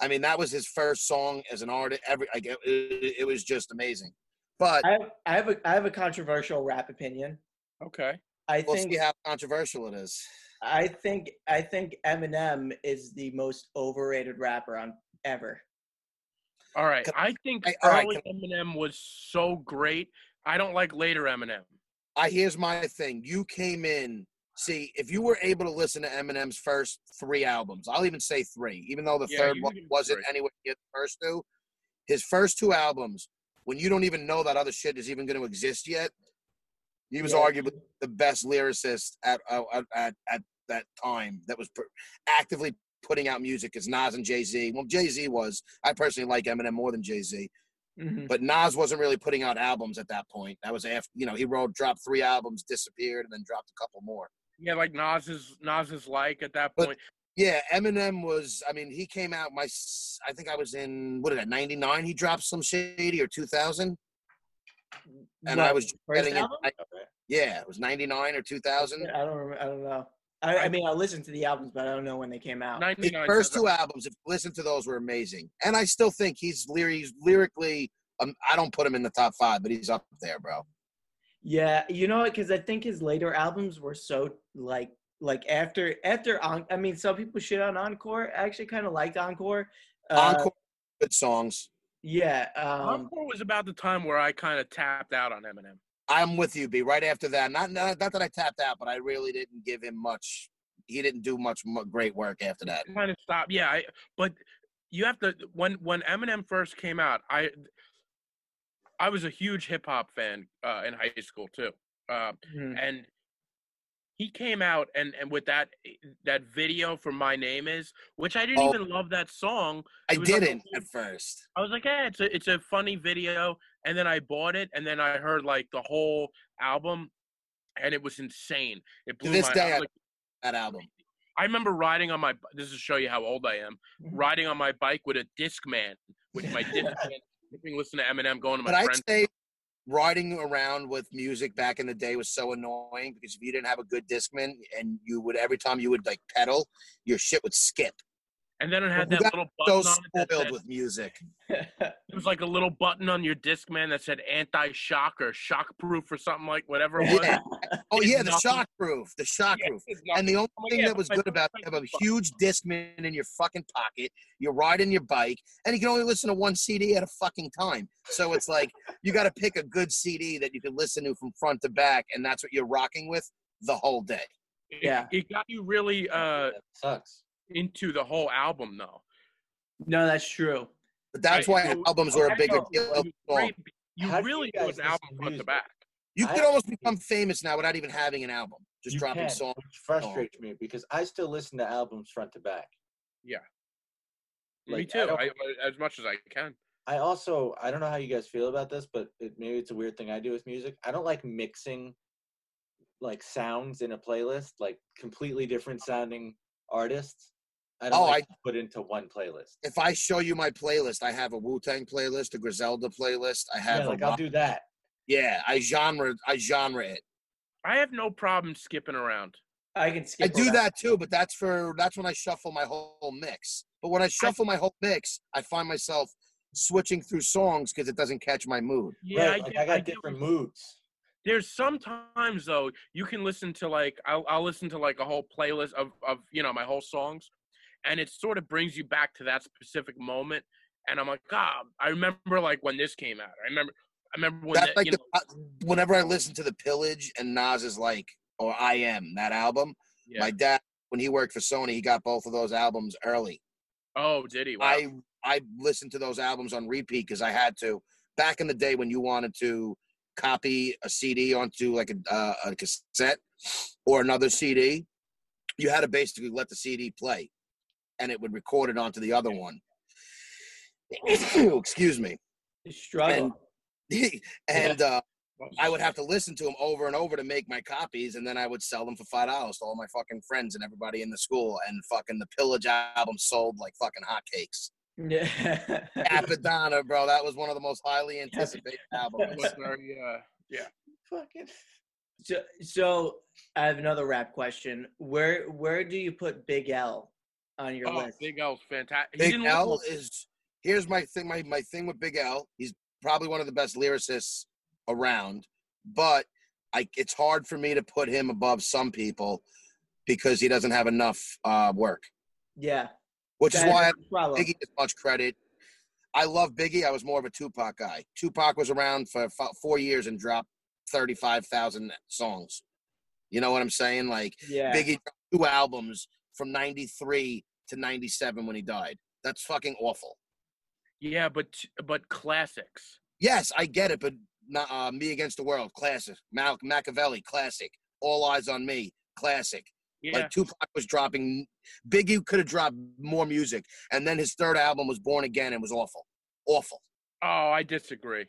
I mean that was his first song as an artist. Every like it, it, it was just amazing. But I have, I have a I have a controversial rap opinion. okay. I we'll think see how controversial it is. I think I think Eminem is the most overrated rapper on ever. All right. I think I- all right, early Eminem was so great. I don't like later Eminem. I here's my thing. You came in. See, if you were able to listen to Eminem's first three albums, I'll even say three, even though the Yeah, third one wasn't three. anywhere near the first two. His first two albums, when you don't even know that other shit is even going to exist yet, he was Yeah. arguably the best lyricist at uh, at at, at that time that was pr- actively putting out music. is Nas and Jay Z. Well, Jay Z was. I personally like Eminem more than Jay Z. Mhm. But Nas wasn't really putting out albums at that point. That was after you know he wrote, dropped three albums, disappeared, and then dropped a couple more. Yeah, like Nas is Nas is like at that But- point. Yeah, Eminem was. I mean, he came out. My, I think I was in what did that ninety nine. He dropped Slim Shady or two thousand, and I was getting it. I- yeah, it was ninety nine or two thousand. I don't remember. I don't know. I, I I- mean, I listened to the albums, but I don't know when they came out. His first two albums, if you listen to those, were amazing, and I still think he's, lyr- he's lyrically. Um, I don't put him in the top five, but he's up there, bro. Yeah, you know what? Because I think his later albums were so like like after after on. I mean, some people shit on Encore. I actually kind of liked Encore. Uh, Encore, good songs. Yeah. Um, Encore was about the time where I kind of tapped out on Eminem. I'm with you, B. Right after that, not, not not that I tapped out, but I really didn't give him much. He didn't do much mu- great work after that. kind of stop, Yeah, I, but you have to when when Eminem first came out, I I was a huge hip hop fan uh, in high school too, uh, mhm. and he came out and and with that that video for My Name Is, which I didn't Oh. even love that song. I It was like a didn't whole- at first. I was like, yeah, it's a it's a funny video, and then I bought it, and then I heard like the whole album, and it was insane. It blew this my. day, I, like, That album. I remember riding on my. This is to show you how old I am. Mhm. Riding on my bike with a Discman, with my Discman, listening to Eminem, going to But my I'd friends. say riding around with music back in the day was so annoying because if you didn't have a good Discman and you would every time you would like pedal, your shit would skip. And then it had You that got little So button on it that spoiled said, with music. it was like a little button on your Discman that said anti-shock or shock-proof or something like whatever it was. Yeah. Oh It's yeah, the nothing. shock proof, the shock Yeah, proof. And the only I'm thing yeah, that was good about it, you have a huge Discman in your fucking pocket. You're riding your bike, and you can only listen to one CD at a fucking time. So it's like you got to pick a good CD that you can listen to from front to back, and that's what you're rocking with the whole day. it- Yeah. it got you really uh That sucks. Into the whole album though. no, that's true. But that's Right, why so- albums were a bigger deal. it than was a song. great. You you really guys do an album front to back. You I could almost become famous now without even having an album, just dropping can, songs. which frustrates me because I still listen to albums front to back. Yeah. Me too. I I, as much as I can. I also I don't know how you guys feel about this, but it, maybe it's a weird thing I do with music. I don't like mixing like sounds in a playlist, like completely different sounding artists. I don't Oh, like to put into one playlist. If I show you my playlist, I have a Wu Tang playlist, a Griselda playlist. I have Yeah, like I'll do that. yeah. I genre I genre it. I have no problem skipping around. I can skip. I skip. do around. that too, but that's for that's when I shuffle my whole mix. But when I shuffle my whole mix, I find myself switching through songs because it doesn't catch my mood. Yeah, right, I, like get, I got get different what moods. There's sometimes though you can listen to like I'll, I'll listen to like a whole playlist of of you know my whole songs, and it sort of brings you back to that specific moment. And I'm like, God, I remember like when this came out. I remember, I remember when That's the, like you the, know, whenever I listen to the Pillage and Nas is like or I Am that album. yeah. My dad, when he worked for Sony, he got both of those albums early. oh, did he? Wow. I I listened to those albums on repeat because I had to. Back in the day when you wanted to copy a CD onto like a, uh, a cassette or another CD, you had to basically let the CD play, and it would record it onto the other one. Excuse me. struggle. and uh, I would have to listen to them over and over to make my copies, and then I would sell them for five dollars to all my fucking friends and everybody in the school. And fucking the Pillage album sold like fucking hotcakes. yeah. Cappadonna, bro, that was one of the most highly anticipated It albums. was very, uh, yeah, Fucking so, so I have another rap question. Where where do you put Big L on your oh, list? Big L's fantastic. Big L is here's my thing. My my thing with Big L. He's probably one of the best lyricists around, but I it's hard for me to put him above some people because he doesn't have enough uh, work. yeah. Which is that why I a problem. Biggie gets much credit. I love Biggie. I was more of a Tupac guy. Tupac was around for f- four years and dropped thirty-five thousand songs. You know what I'm saying? Like Yeah. Biggie two albums from '93 to '97 when he died. That's fucking awful. Yeah, but but classics. Yes, I get it, but not, uh, Me Against the World, classic. Mal- Machiavelli, classic. All Eyez on Me, classic. Yeah, Like Tupac was dropping. Biggie could have dropped more music, and then his third album was Born Again and was awful, awful. oh, I disagree.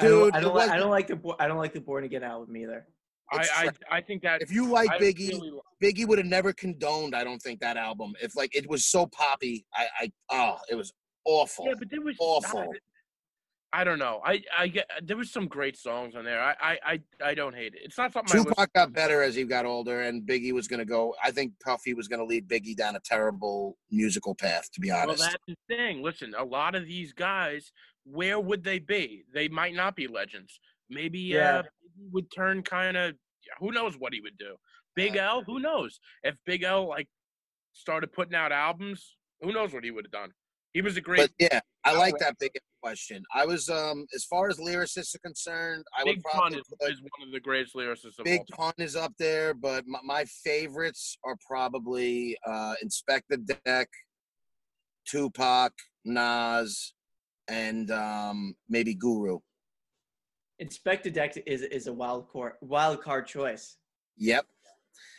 I don't, Dude, I don't, like, I wasn't- don't like the Bo- I don't like the Born Again album either. I, I. I think that If you like I Biggie, really li- Biggie would have never condoned. I don't think that album. If like it was so poppy, I, I oh, it was awful. yeah, but there was awful. I don't know. I I get there was some great songs on there. I I I, I don't hate it. It's not something Tupac got better as he got older, and Biggie was gonna go. I think Puffy was gonna lead Biggie down a terrible musical path. To be honest. Well, that's the thing. Listen, a lot of these guys, where would they be? They might not be legends. Maybe Yeah. uh, he would turn kind of. Who knows what he would do? Big L, who knows? If Big L like started putting out albums, who knows what he would have done? He was a great But yeah, I like that big question. I was um as far as lyricists are concerned, I Big would Pun probably is, put is one of the greatest lyricists of Big all time. Pun is up there, but my, my favorites are probably uh Inspectah Deck, Tupac, Nas, and um maybe Guru. Inspectah Deck is is a wild card wild card choice. Yep.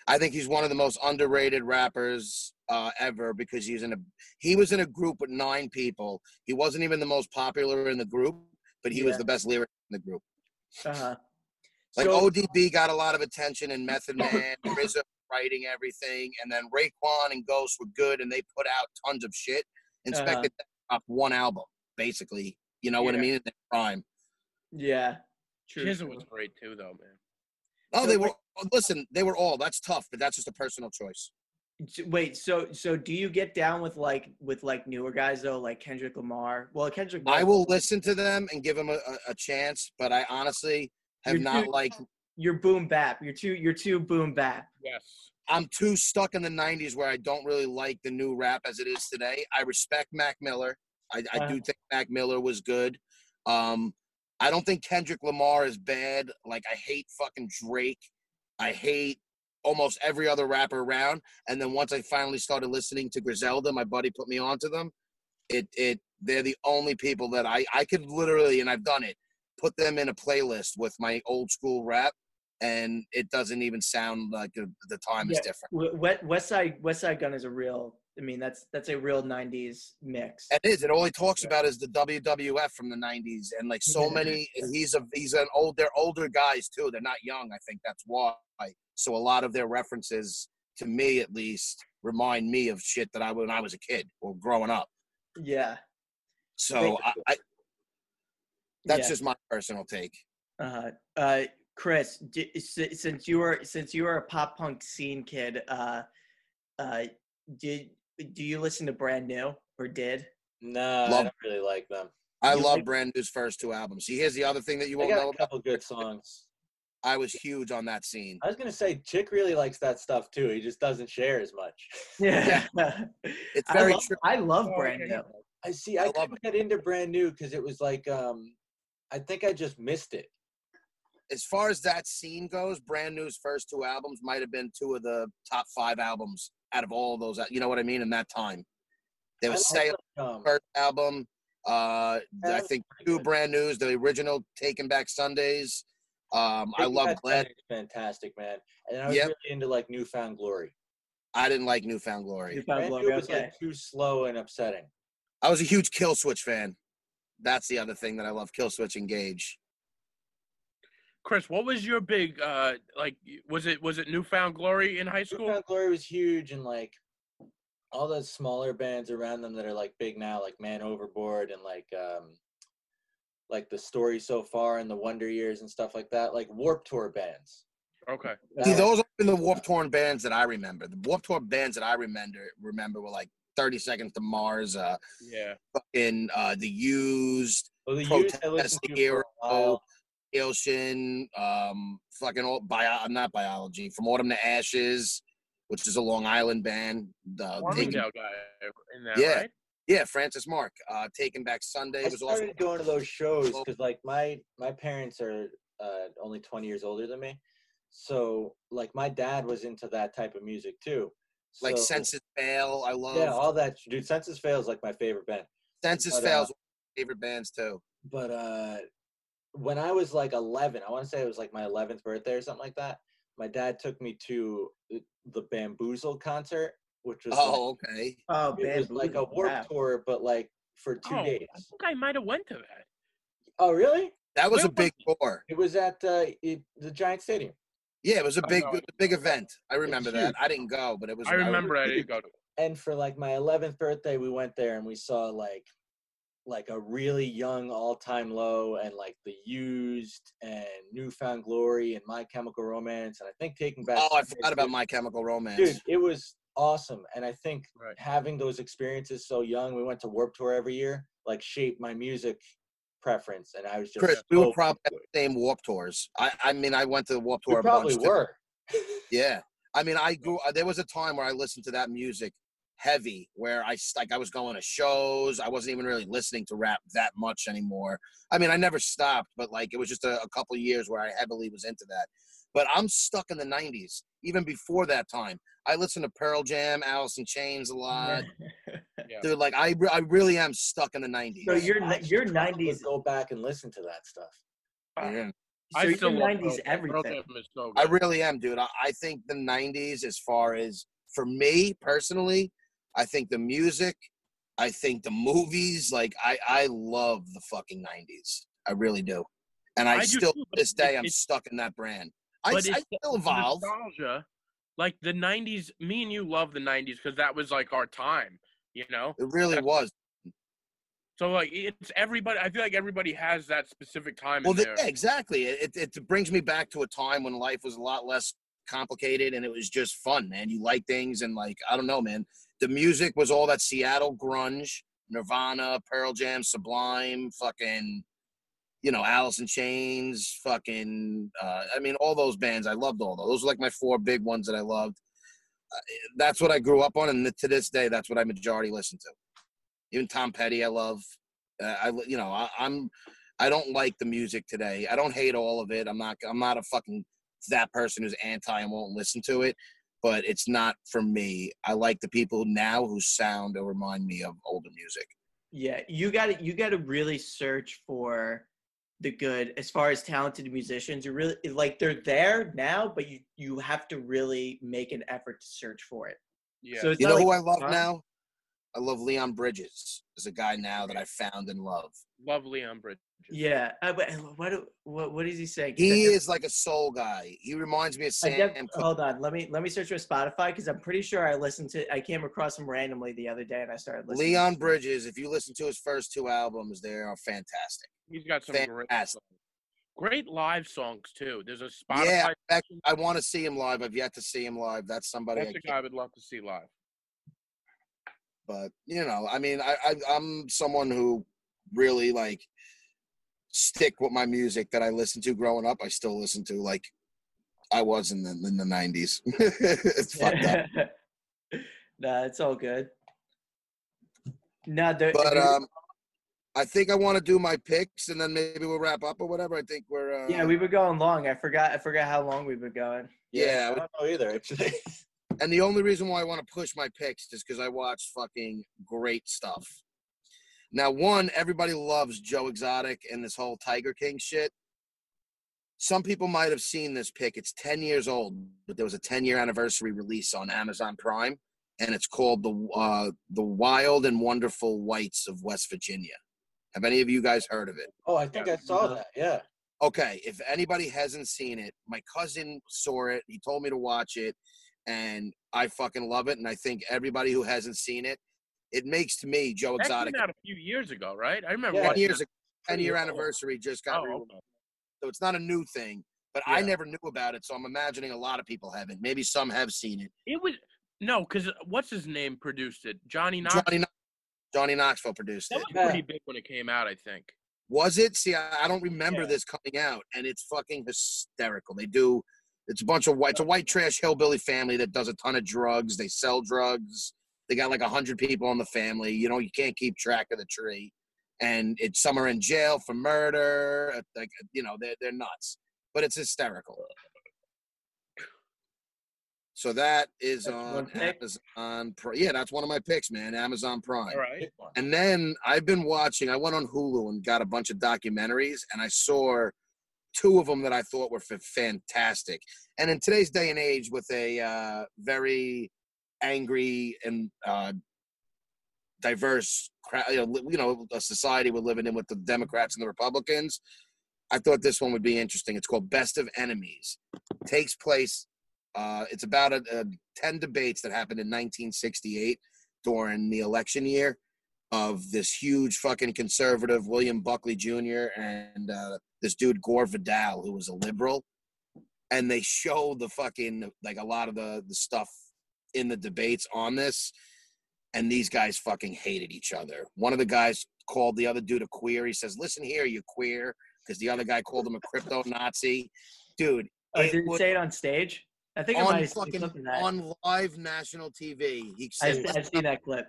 I think he's one of the most underrated rappers uh, ever because he's in a he was in a group with nine people. He wasn't even the most popular in the group, but he was the best lyric in the group. Uh-huh. Like So- ODB got a lot of attention and Method Man, RZA writing everything, and then Raekwon and Ghost were good and they put out tons of shit. Inspectah Uh-huh. Deck dropped one album, basically. You know what I mean? In prime. Yeah. True. Was great too, though, man. Oh, So they wait- were. Listen, they were all. That's tough, but that's just a personal choice. Wait, so so do you get down with like with like newer guys though, like Kendrick Lamar? Well, Kendrick. I will listen to them and give them a, a, a chance, but I honestly have You're not too- like. You're boom bap. You're too. You're too boom bap. Yes. I'm too stuck in the '90s where I don't really like the new rap as it is today. I respect Mac Miller. I, I Uh-huh. do think Mac Miller was good. Um, I don't think Kendrick Lamar is bad. Like I hate fucking Drake. I hate almost every other rapper around. And then once I finally started listening to Griselda, my buddy put me onto them. It it they're the only people that I I could literally and I've done it put them in a playlist with my old school rap, and it doesn't even sound like the, the time is different. West Side Westside Gunn is a real. I mean, that's that's a real '90s mix. It is. It all he talks about is the WWF from the '90s, and like so many. He's a he's an old. They're older guys too. They're not young. I think that's why. So a lot of their references, to me at least, remind me of shit that I when I was a kid or growing up. Yeah. So I, I that's yeah. just my personal take. Uh-huh. Uh, Chris, d- since you were since you were a pop punk scene kid, uh, uh, did do you listen to Brand New or did? No, I don't really like them. I You love like- Brand New's first two albums. See, here's the other thing that you They won't got know a about. couple good songs. I was huge on that scene. I was gonna say, Chick really likes that stuff too. He just doesn't share as much. Yeah. It's I very love, true. I love Oh, Brand. New. I see. I I, couldn't get into brand new because it was like, um, I think I just missed it. As far as that scene goes, Brand New's first two albums might have been two of the top five albums out of all those. You know what I mean? In that time, there was I Say um, first album. Uh, I think two good. brand news, the original Taking Back Sundays. Um, I Taking love Back Glad. Fantastic, man. And I was Yep. really into like Newfound Glory. I didn't like Newfound Glory. You found Brand Glory. new was Okay. like too slow and upsetting. I was a huge Killswitch fan. That's the other thing that I love. Killswitch Engage. Chris, what was your big uh like? Was it was it Newfound Glory in high school? Newfound Glory was huge, and like all those smaller bands around them that are like big now, like Man Overboard and like um like the Story So Far and the Wonder Years and stuff like that, like Warp Tour bands. Okay. See, Uh, those are the Warp Tour bands that I remember. The Warp Tour bands that I remember remember were like 30 Seconds to Mars, uh, Yeah. in uh, The Used, well, the Protest Used I listened Hero, for a while. Ilshin, um, fucking all, bio, not biology, From Autumn to Ashes, which is a Long Island band. Uh, taking, guy in there, Yeah. right? yeah, Francis Mark. Uh, Taking Back Sunday I was also. started going to those shows because like my my parents are uh, only 20 years older than me, so like my dad was into that type of music too. Like Census Senses Fail, I love. Yeah, all that dude. Senses Fails like my favorite band. Senses but, uh, Fail's one favorite bands too. But uh, when I was like 11, I want to say it was like my 11th birthday or something like that. My dad took me to the Bamboozle concert, which was Oh, okay. Oh, like, it was like a Bamboozle, warp yeah. tour, but like for two oh, days. I think I might have went to that. Oh, really? That was Where a big tour. It was at uh, it, the Giant Stadium. Yeah, it was a big, know. it was a big event. I remember that. I didn't go, but it was. I remember I didn't go to. and for like my 11th birthday we went there and we saw like like a really young all-time low and like the used and newfound glory and my chemical romance and i think taking back Oh, I forgot about. My Chemical Romance. dude it was awesome and i think Right. having those experiences so young we went to warp tour every year like shaped my music preference and i was just Chris, we were probably at the same Warp Tours. I, I mean, I went to the Warp we Tour. a probably bunch were Yeah, I mean, I grew. uh, There was a time where I listened to that music heavy, where I s- like I was going to shows. I wasn't even really listening to rap that much anymore. I mean, I never stopped, but like it was just a, a couple years where I heavily was into that. But I'm stuck in the '90s. Even before that time, I listened to Pearl Jam, Alice in Chains a lot. Yeah. Dude, like I, re- I really am stuck in the '90s. so you're I ni- you're should probably 90s. Go back and listen to that stuff. Yeah. So I still love 90s Pearl Jam. Everything. So I really am, dude. I, I think the '90s, as far as for me personally, I think the music, I think the movies, like I, I love the fucking '90s. I really do, and I, I still too, to this day I'm stuck in that brand. I, but I still evolve. nostalgia. Like the '90s, me and you love the '90s because that was like our time. You know. It really That's- was. So like it's everybody. I feel like everybody has that specific time Well, in the, yeah, exactly. It it brings me back to a time when life was a lot less complicated and it was just fun, man. You like things and like I don't know, man. The music was all that Seattle grunge, Nirvana, Pearl Jam, Sublime, fucking, you know, Alice in Chains, fucking. Uh, I mean, all those bands. I loved all those. Those were like my four big ones that I loved. Uh, that's what I grew up on, and to this day, that's what I majority listen to. Even Tom Petty, I love. Uh, I you know I, I'm I don't like the music today. I don't hate all of it. I'm not I'm not a fucking that person who's anti and won't listen to it, but it's not for me. I like the people now who sound or remind me of older music. Yeah, you got to you got to really search for the good as far as talented musicians. You really like they're there now, but you you have to really make an effort to search for it. yeah. So it's You not know who I love huh? now? I love Leon Bridges. There's a guy now that I found and love. Love Leon Bridges. yeah. Uh, but what do- what what is he saying? 'Cause He is like a soul guy. He reminds me of Sam. def- Cooke. hold on, let me let me search for Spotify because I'm pretty sure I listened to. I came across him randomly the other day and I started listening. Leon Bridges. If you listen to his first two albums, they are fantastic. He's got some great, Fantastic. songs. great live songs too. There's a Spotify. Yeah, I, I want to see him live. I've yet to see him live. That's somebody. That's I a guy I would love to see live. but you know i mean I, I i'm someone who really like stick with my music that i listened to growing up i still listen to like i was in the in the 90s it's fucked up nah, it's all good. No, there, but there- um i think i want to do my picks and then maybe we'll wrap up or whatever i think we're uh, yeah, we were going long. I forgot. I forgot how long we've been going. yeah I don't know either. Actually, and the only reason why i want to push my picks is because i watch fucking great stuff now one everybody loves joe exotic and this whole tiger king shit some people might have seen this pick it's 10 years old but there was a 10 year anniversary release on amazon prime and it's called the uh, the wild and wonderful whites of west virginia have any of you guys heard of it oh, I think I saw that. Yeah. okay, if anybody hasn't seen it, my cousin saw it. He told me to watch it, and I fucking love it. And I think everybody who hasn't seen it, it makes to me Joe That Exotic. came out a few years ago, right? I remember Yeah. Ten years, that. ago, ten year anniversary just got Oh, okay. so it's not a new thing. But I never knew about it, so I'm imagining a lot of people haven't. Maybe some have seen it. It was no, because uh, what's his name produced it? Johnny Knoxville. Johnny, Johnny Knoxville produced That it. was Yeah. pretty big when it came out, I think. Was it? See, I, I don't remember Yeah. this coming out, and it's fucking hysterical. They do. It's a bunch of white. It's a white trash hillbilly family that does a ton of drugs. They sell drugs. They got like a hundred people in the family. You know, you can't keep track of the tree, and it's some are in jail for murder. uh, Like you know, they're they're nuts, but it's hysterical. So that is That's on? Amazon. Pri- Yeah, that's one of my picks, man. Amazon Prime. All right. And then I've been watching. I went on Hulu and got a bunch of documentaries, and I saw two of them that I thought were f- fantastic. And in today's day and age, with a uh, very angry and uh, diverse, you know, society we're living in with the Democrats and the Republicans, I thought this one would be interesting. It's called Best of Enemies. Takes place. Uh, it's about a, a ten debates that happened in 1968 during the election year of this huge fucking conservative William Buckley Jr. and uh, this dude Gore Vidal, who was a liberal, and they show the fucking like a lot of the the stuff in the debates on this, and these guys fucking hated each other. One of the guys called the other dude a queer. He says, "Listen here, you queer," because the other guy called him a crypto Nazi. Dude, Oh, did he say it on stage? I think I might on fucking that. on live national TV. He I've, said, I've seen that clip.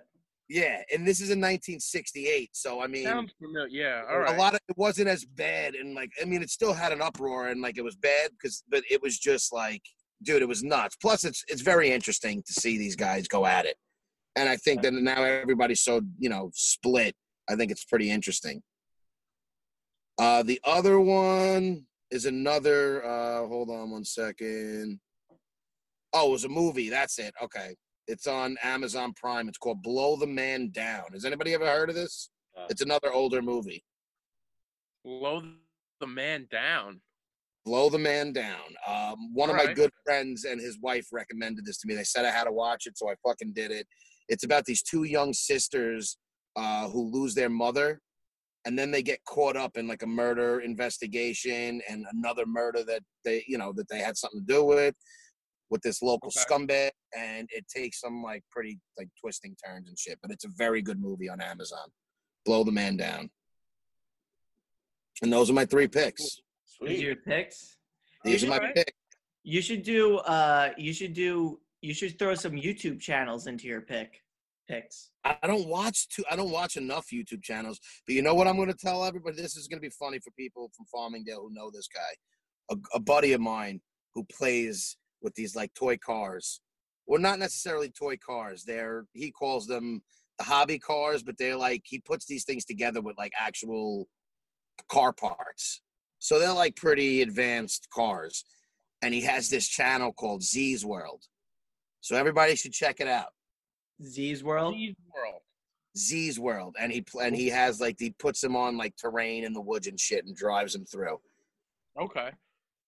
"Yeah," and this is in 1968. So I mean, Sounds familiar. Yeah. All right. a lot of it wasn't as bad, and like I mean, it still had an uproar, and like it was bad because, but it was just like, dude, it was nuts. Plus, it's it's very interesting to see these guys go at it, and I think that now everybody's so you know split. I think it's pretty interesting. Uh, the other one is another. Uh, hold on one second. Oh, it was a movie. That's it. Okay, it's on Amazon Prime. It's called Blow the Man Down. Has anybody ever heard of this? Uh, It's another older movie. Blow the man down. Blow the Man Down. Um, one of my good friends and his wife recommended this to me. They said I had to watch it, so I fucking did it. It's about these two young sisters uh, who lose their mother, and then they get caught up in like a murder investigation and another murder that they, you know, that they had something to do with, with this local Okay. scumbag, and it takes some like pretty like twisting turns and shit. But it's a very good movie on Amazon. Blow the Man Down. And those are my three picks. These are your picks. These are my Alright. picks. You should do. Uh, you should do. You should throw some YouTube channels into your pick picks. I don't watch too. I don't watch enough YouTube channels. But you know what? I'm going to tell everybody. This is going to be funny for people from Farmingdale who know this guy. A, a buddy of mine who plays with these like toy cars, or not necessarily toy cars. They're he calls them the hobby cars, but they're like he puts these things together with like actual car parts. So they're like pretty advanced cars. And he has this channel called Z's World. So everybody should check it out. Z's World. Leave world. Z's World, and he and he has like he puts them on like terrain in the woods and shit, and drives them through. Okay.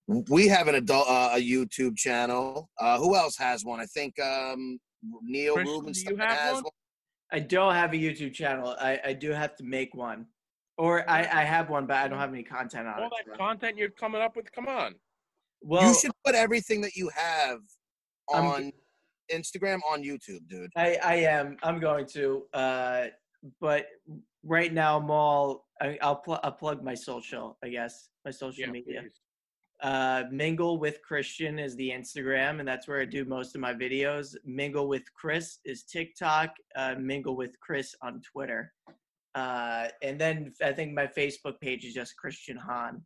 We have an adult uh, a YouTube channel. Uh, who else has one? I think um, Neil Christian, Rubenstein has one? one. I don't have a YouTube channel. I, I do have to make one, or I, I have one, but I don't have any content on All it. that so. content you're coming up with. Come on. Well, you should put everything that you have I'm- on Instagram on YouTube, dude. I, I am. I'm going to. Uh, but right now, I'm all. I, I'll, pl- I'll plug my social. I guess my social Yeah. media. please. Uh, Mingle with Christian is the Instagram, and that's where I do most of my videos. Mingle with Chris is TikTok. Uh, Mingle with Chris on Twitter. Uh, and then I think my Facebook page is just Christian Hahn.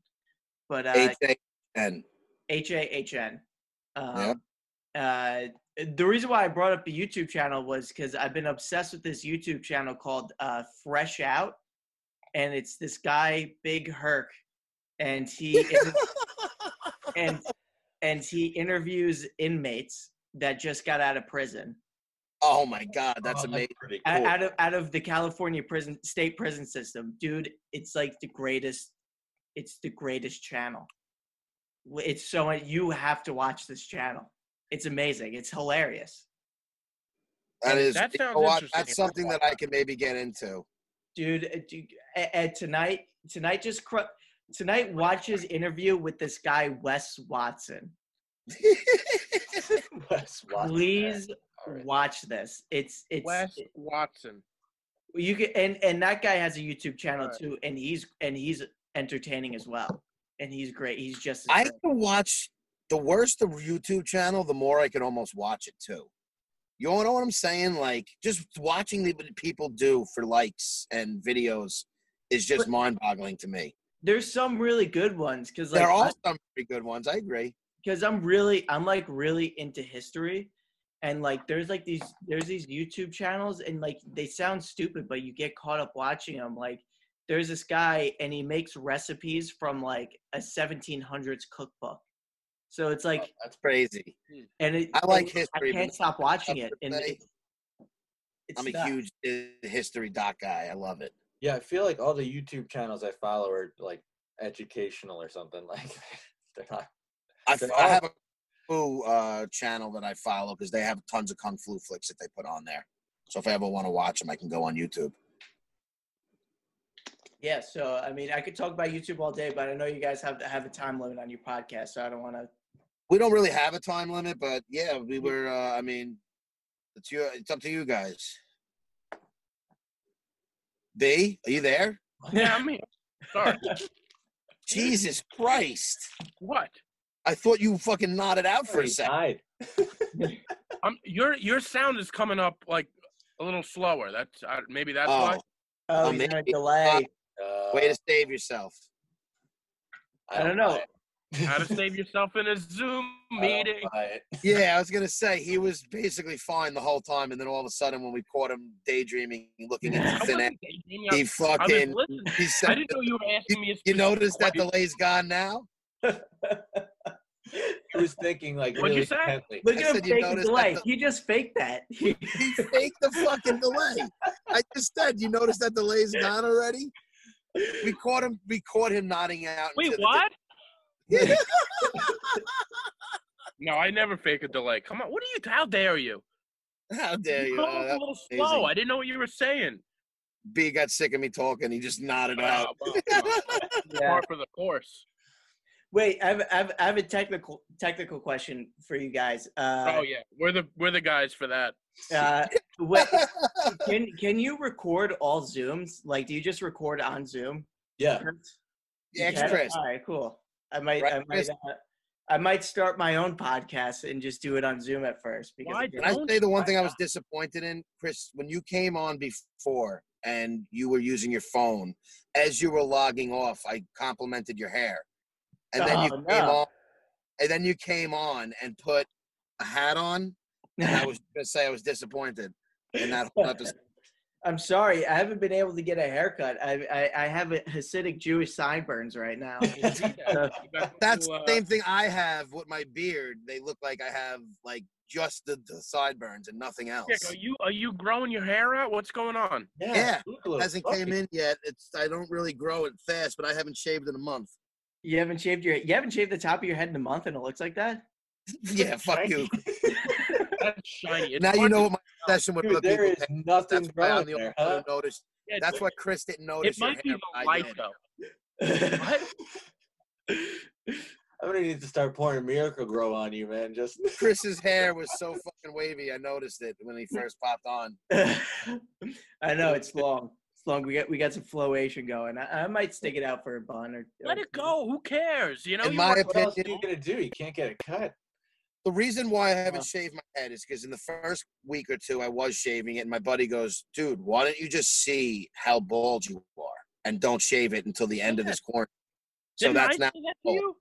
But uh, H A N. H A H N. Um, uh, the reason why I brought up the YouTube channel was because I've been obsessed with this YouTube channel called uh, Fresh Out, and it's this guy Big Herc, and he is, and and he interviews inmates that just got out of prison Oh my God, that's Oh, amazing. pretty out- cool. out of out of the California prison state prison system, dude. It's like the greatest. It's the greatest channel. It's so you have to watch this channel. It's amazing. It's hilarious, That is That sounds what? interesting. That's something that I can maybe get into. dude. uh, dude, and tonight, tonight just cr- tonight watch his interview with this guy Wes Watson. Wes Watson. Please All right. watch this. It's it's Wes Watson. you can and and that guy has a YouTube channel Right. too, and he's and he's entertaining as well, and he's great. He's just I great. can watch the worse the YouTube channel, the more I can almost watch it too. You know what I'm saying? Like just watching the what people do for likes and videos is just mind-boggling to me. there's some really good ones because like there are some pretty good ones. I agree. because I'm really I'm like really into history and like there's like these there's these YouTube channels and like they sound stupid but you get caught up watching them like there's this guy and he makes recipes from like a 1700s cookbook so it's like oh, That's crazy. and it, I like and history, I can't stop watching it and it, it's I'm a huge history doc guy. I love it. Yeah, I feel like all the YouTube channels I follow are like educational or something. Like they're not. I, They I have a Fu uh, channel that I follow because they have tons of kung fu flicks that they put on there. So if I ever want to watch them, I can go on YouTube. yeah so I mean I could talk about YouTube all day but I know you guys have to have a time limit on your podcast so I don't want to We don't really have a time limit, but yeah, we were. Uh, I mean, it's you. It's up to you guys. B, are you there? Yeah, I'm here. Sorry. Jesus Christ! what? I thought you fucking nodded out for a He second. died. Um, your your sound is coming up like a little slower. That's uh, maybe that's why. Oh, Oh, Oh, he's gonna maybe. delay. Uh, way to save yourself. I don't know. How to save yourself in a Zoom meeting? buy. Yeah, I was gonna say he was basically fine the whole time, and then all of a sudden, when we caught him daydreaming, looking at into thin air, he fucking listening. he I didn't know you were asking me. A "You notice that question. delay's gone now." He was thinking like What'd you really say? intently. Look I at him said you fake a noticed delay. that He just faked that. He faked the fucking delay. I just said, "You notice that delay's gone already." We caught him. We caught him nodding out. Wait, into the- what? Yeah. No, I never fake a delay. Come on, what are you? How dare you? How dare you? Come Oh, a that- little amazing. slow. I didn't know what you were saying. B got sick of me talking. He just nodded out. Well, come. Yeah. Par for the course. Wait, I have, I have, I have a technical technical question for you guys. Uh, oh yeah, we're the we're the guys for that. uh, what, can can you record all Zooms? Like, do you just record on Zoom? Yeah. Yeah, Yeah? Chris. All right, cool. I might, Right, I might, Chris? uh, I might start my own podcast and just do it on Zoom at first because Why it Can I say the one thing I was disappointed in, Chris? When you came on before and you were using your phone, as you were logging off, I complimented your hair, and then you Oh, came on, and then you came on and put a hat on, and I was gonna say I was disappointed in that whole episode. I'm sorry, I haven't been able to get a haircut. I I, I have a Hasidic Jewish sideburns right now. Uh, That's uh, the same thing I have with my beard. They look like I have like just the, the sideburns and nothing else. Dick, are you are you growing your hair out? What's going on? Yeah, you look hasn't came in yet. It's I don't really grow it fast, but I haven't shaved in a month. You haven't shaved your you haven't shaved the top of your head in a month, and it looks like that. Yeah, fuck you. That's shiny. It's now you know what my tell. obsession with Dude, other there people. is is. nothing That's why I'm growing the only there, one huh? who noticed. Yeah, That's what Chris didn't notice. It might be your the hair, but I light did. though. What? I'm gonna need to start pouring Miracle-Gro on you, man. Just Chris's hair was so fucking wavy. I noticed it when he first popped on. I know it's long. It's long. We got we got some flowation going. I, I might stick it out for a bun or. Let or it go. Who cares? You know. In you my work- what else are you gonna do? You can't get a cut. The reason why I haven't shaved my head is because in the first week or two I was shaving it, and my buddy goes, "Dude, why don't you just see how bald you are and don't shave it until the end of this quarantine?" So Didn't I that's say now. that to you?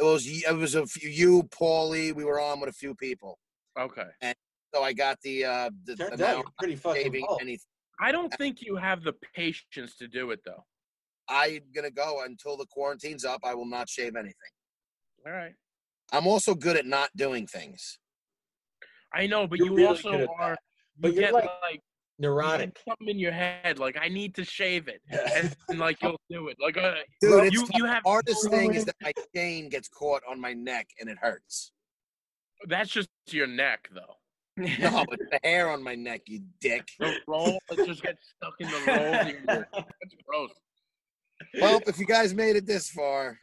It was it was a few you, Paulie. We were on with a few people, Okay. And so I got the uh the Turns out you're pretty fucking shaving. bald. Anything. I don't think you have the patience to do it though. I'm gonna go until the quarantine's up. I will not shave anything. All right. I'm also good at not doing things. I know, but You're you really also are. that. You But you're get like like, Neurotic. get something in your head, like I need to shave it, and, and, like you'll do it. Like uh, Dude, it's you, you have The hardest thing is that my chain gets caught on my neck and it hurts. that's just your neck though. No, but the hair on my neck, you dick. The roll it just gets stuck in the rolls. of your- That's gross. Well, if you guys made it this far,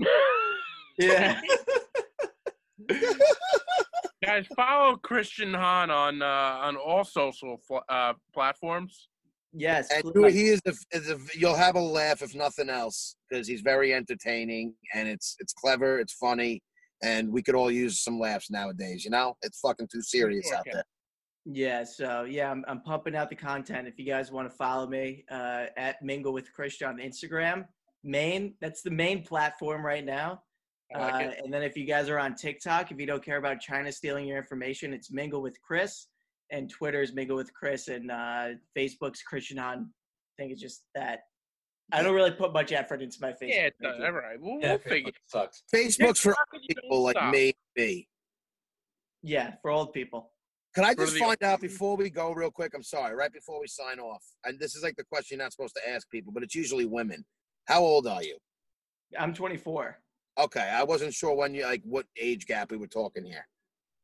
yeah. Guys, follow Christian Hahn on uh, on all social fl- uh, platforms. Yes. and please. he is a, is a you'll have a laugh if nothing else because he's very entertaining and it's it's clever, it's funny, and we could all use some laughs nowadays. You know, it's fucking too serious Sure out there. Yeah, so yeah, I'm, I'm pumping out the content. If you guys want to follow me uh, at Mingle with Christian on Instagram, main that's the main platform right now. Like uh. And then if you guys are on TikTok, if you don't care about China stealing your information, it's Mingle with Chris, and Twitter is Mingle with Chris, and uh, Facebook's Christian on. I think it's just that. I don't really put much effort into my Facebook. Yeah, it All right, we'll, Yeah, we'll figure. Facebook sucks. Facebook's for How people like me. me. Yeah, for old people. Can I For just the- find out before we go, real quick? I'm sorry, right before we sign off, and this is like the question you're not supposed to ask people, but it's usually women. How old are you? I'm 24. Okay, I wasn't sure when you like what age gap we were talking here.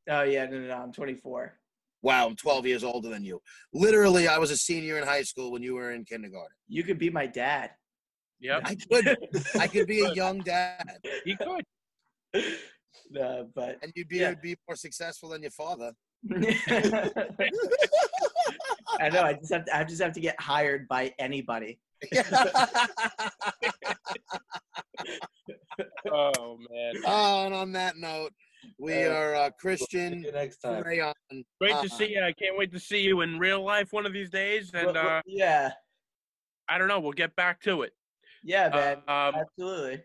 Oh yeah, no, no, no, I'm 24. Wow, I'm 12 years older than you. Literally, I was a senior in high school when you were in kindergarten. You could be my dad. Yep, I could, I could be a young dad, you could. Uh, but and you'd be Yeah. be more successful than your father. I know. I just have to. I just have to get hired by anybody. Oh man. oh, and on that note, we Uh, are uh, See Christian you next time. Rayon. Great uh, to see you. I can't wait to see you in real life one of these days. And Well, well, uh, yeah, I don't know. We'll get back to it. yeah, man, Uh, um, absolutely.